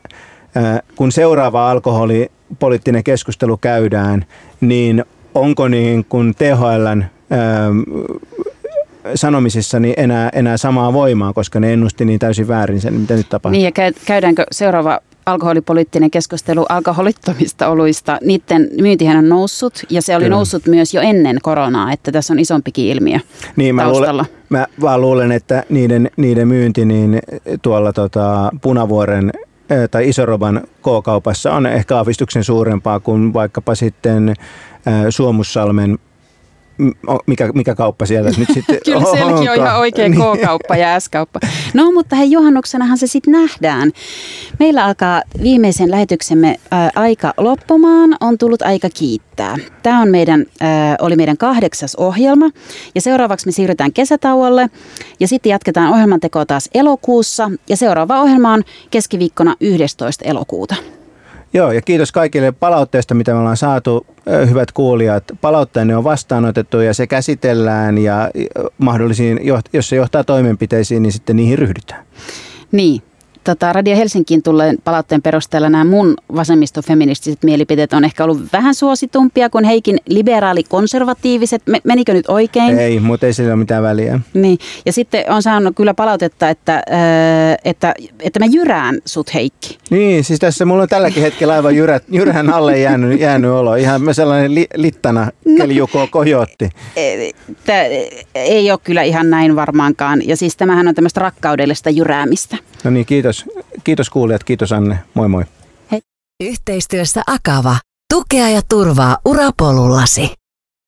Speaker 3: ää, kun seuraava alkoholipoliittinen keskustelu käydään, niin onko niin kuin THLn ää, sanomisissa niin enää, enää samaa voimaa, koska ne ennusti niin täysin väärin sen, mitä nyt tapahtuu.
Speaker 2: Niin ja käydäänkö seuraava alkoholipoliittinen keskustelu alkoholittomista oluista, niiden myyntihän on noussut ja se oli Kyllä. noussut myös jo ennen koronaa, että tässä on isompikin ilmiö
Speaker 3: niin, mä taustalla. Luulen, mä vaan luulen, että niiden, niiden myynti niin tuolla tota, Punavuoren tai Isoroban K-kaupassa on ehkä avistuksen suurempaa kuin vaikkapa sitten Suomussalmen mikä, mikä kauppa siellä nyt sitten
Speaker 2: Kyllä sielläkin on ihan oikea niin. K-kauppa ja S-kauppa. No mutta hei, juhannuksenahan se sitten nähdään. Meillä alkaa viimeisen lähetyksemme ää, aika loppumaan. On tullut aika kiittää. Tämä on meidän, ää, oli meidän kahdeksas ohjelma ja seuraavaksi me siirrytään kesätauolle ja sitten jatketaan ohjelmantekoa taas elokuussa ja seuraava ohjelma on keskiviikkona 11. elokuuta.
Speaker 3: Joo, ja kiitos kaikille palautteesta, mitä me ollaan saatu, hyvät kuulijat. Palautteenne on vastaanotettu ja se käsitellään ja mahdollisiin, jos se johtaa toimenpiteisiin, niin sitten niihin ryhdytään.
Speaker 2: Niin, tota, Radio Helsinkiin tulleen palautteen perusteella nämä mun vasemmistofeministiset mielipiteet on ehkä ollut vähän suositumpia kuin Heikin liberaali-konservatiiviset. Menikö nyt oikein?
Speaker 3: Ei, mutta ei sillä ole mitään väliä.
Speaker 2: Niin. Ja sitten on saanut kyllä palautetta, että, että, että mä jyrään sut Heikki.
Speaker 3: Niin, siis tässä mulla on tälläkin hetkellä aivan jyrä, jyrän alle jäänyt, jäänyt olo. Ihan sellainen li, littana no, keljuko kojotti.
Speaker 2: Tämä ei ole kyllä ihan näin varmaankaan. Ja siis tämähän on tämmöistä rakkaudellista jyräämistä.
Speaker 3: No niin, kiitos. Kuulijat, kiitos Anne. Moi moi.
Speaker 1: Hei. Yhteistyössä Akava. Tukea ja turvaa urapolullasi.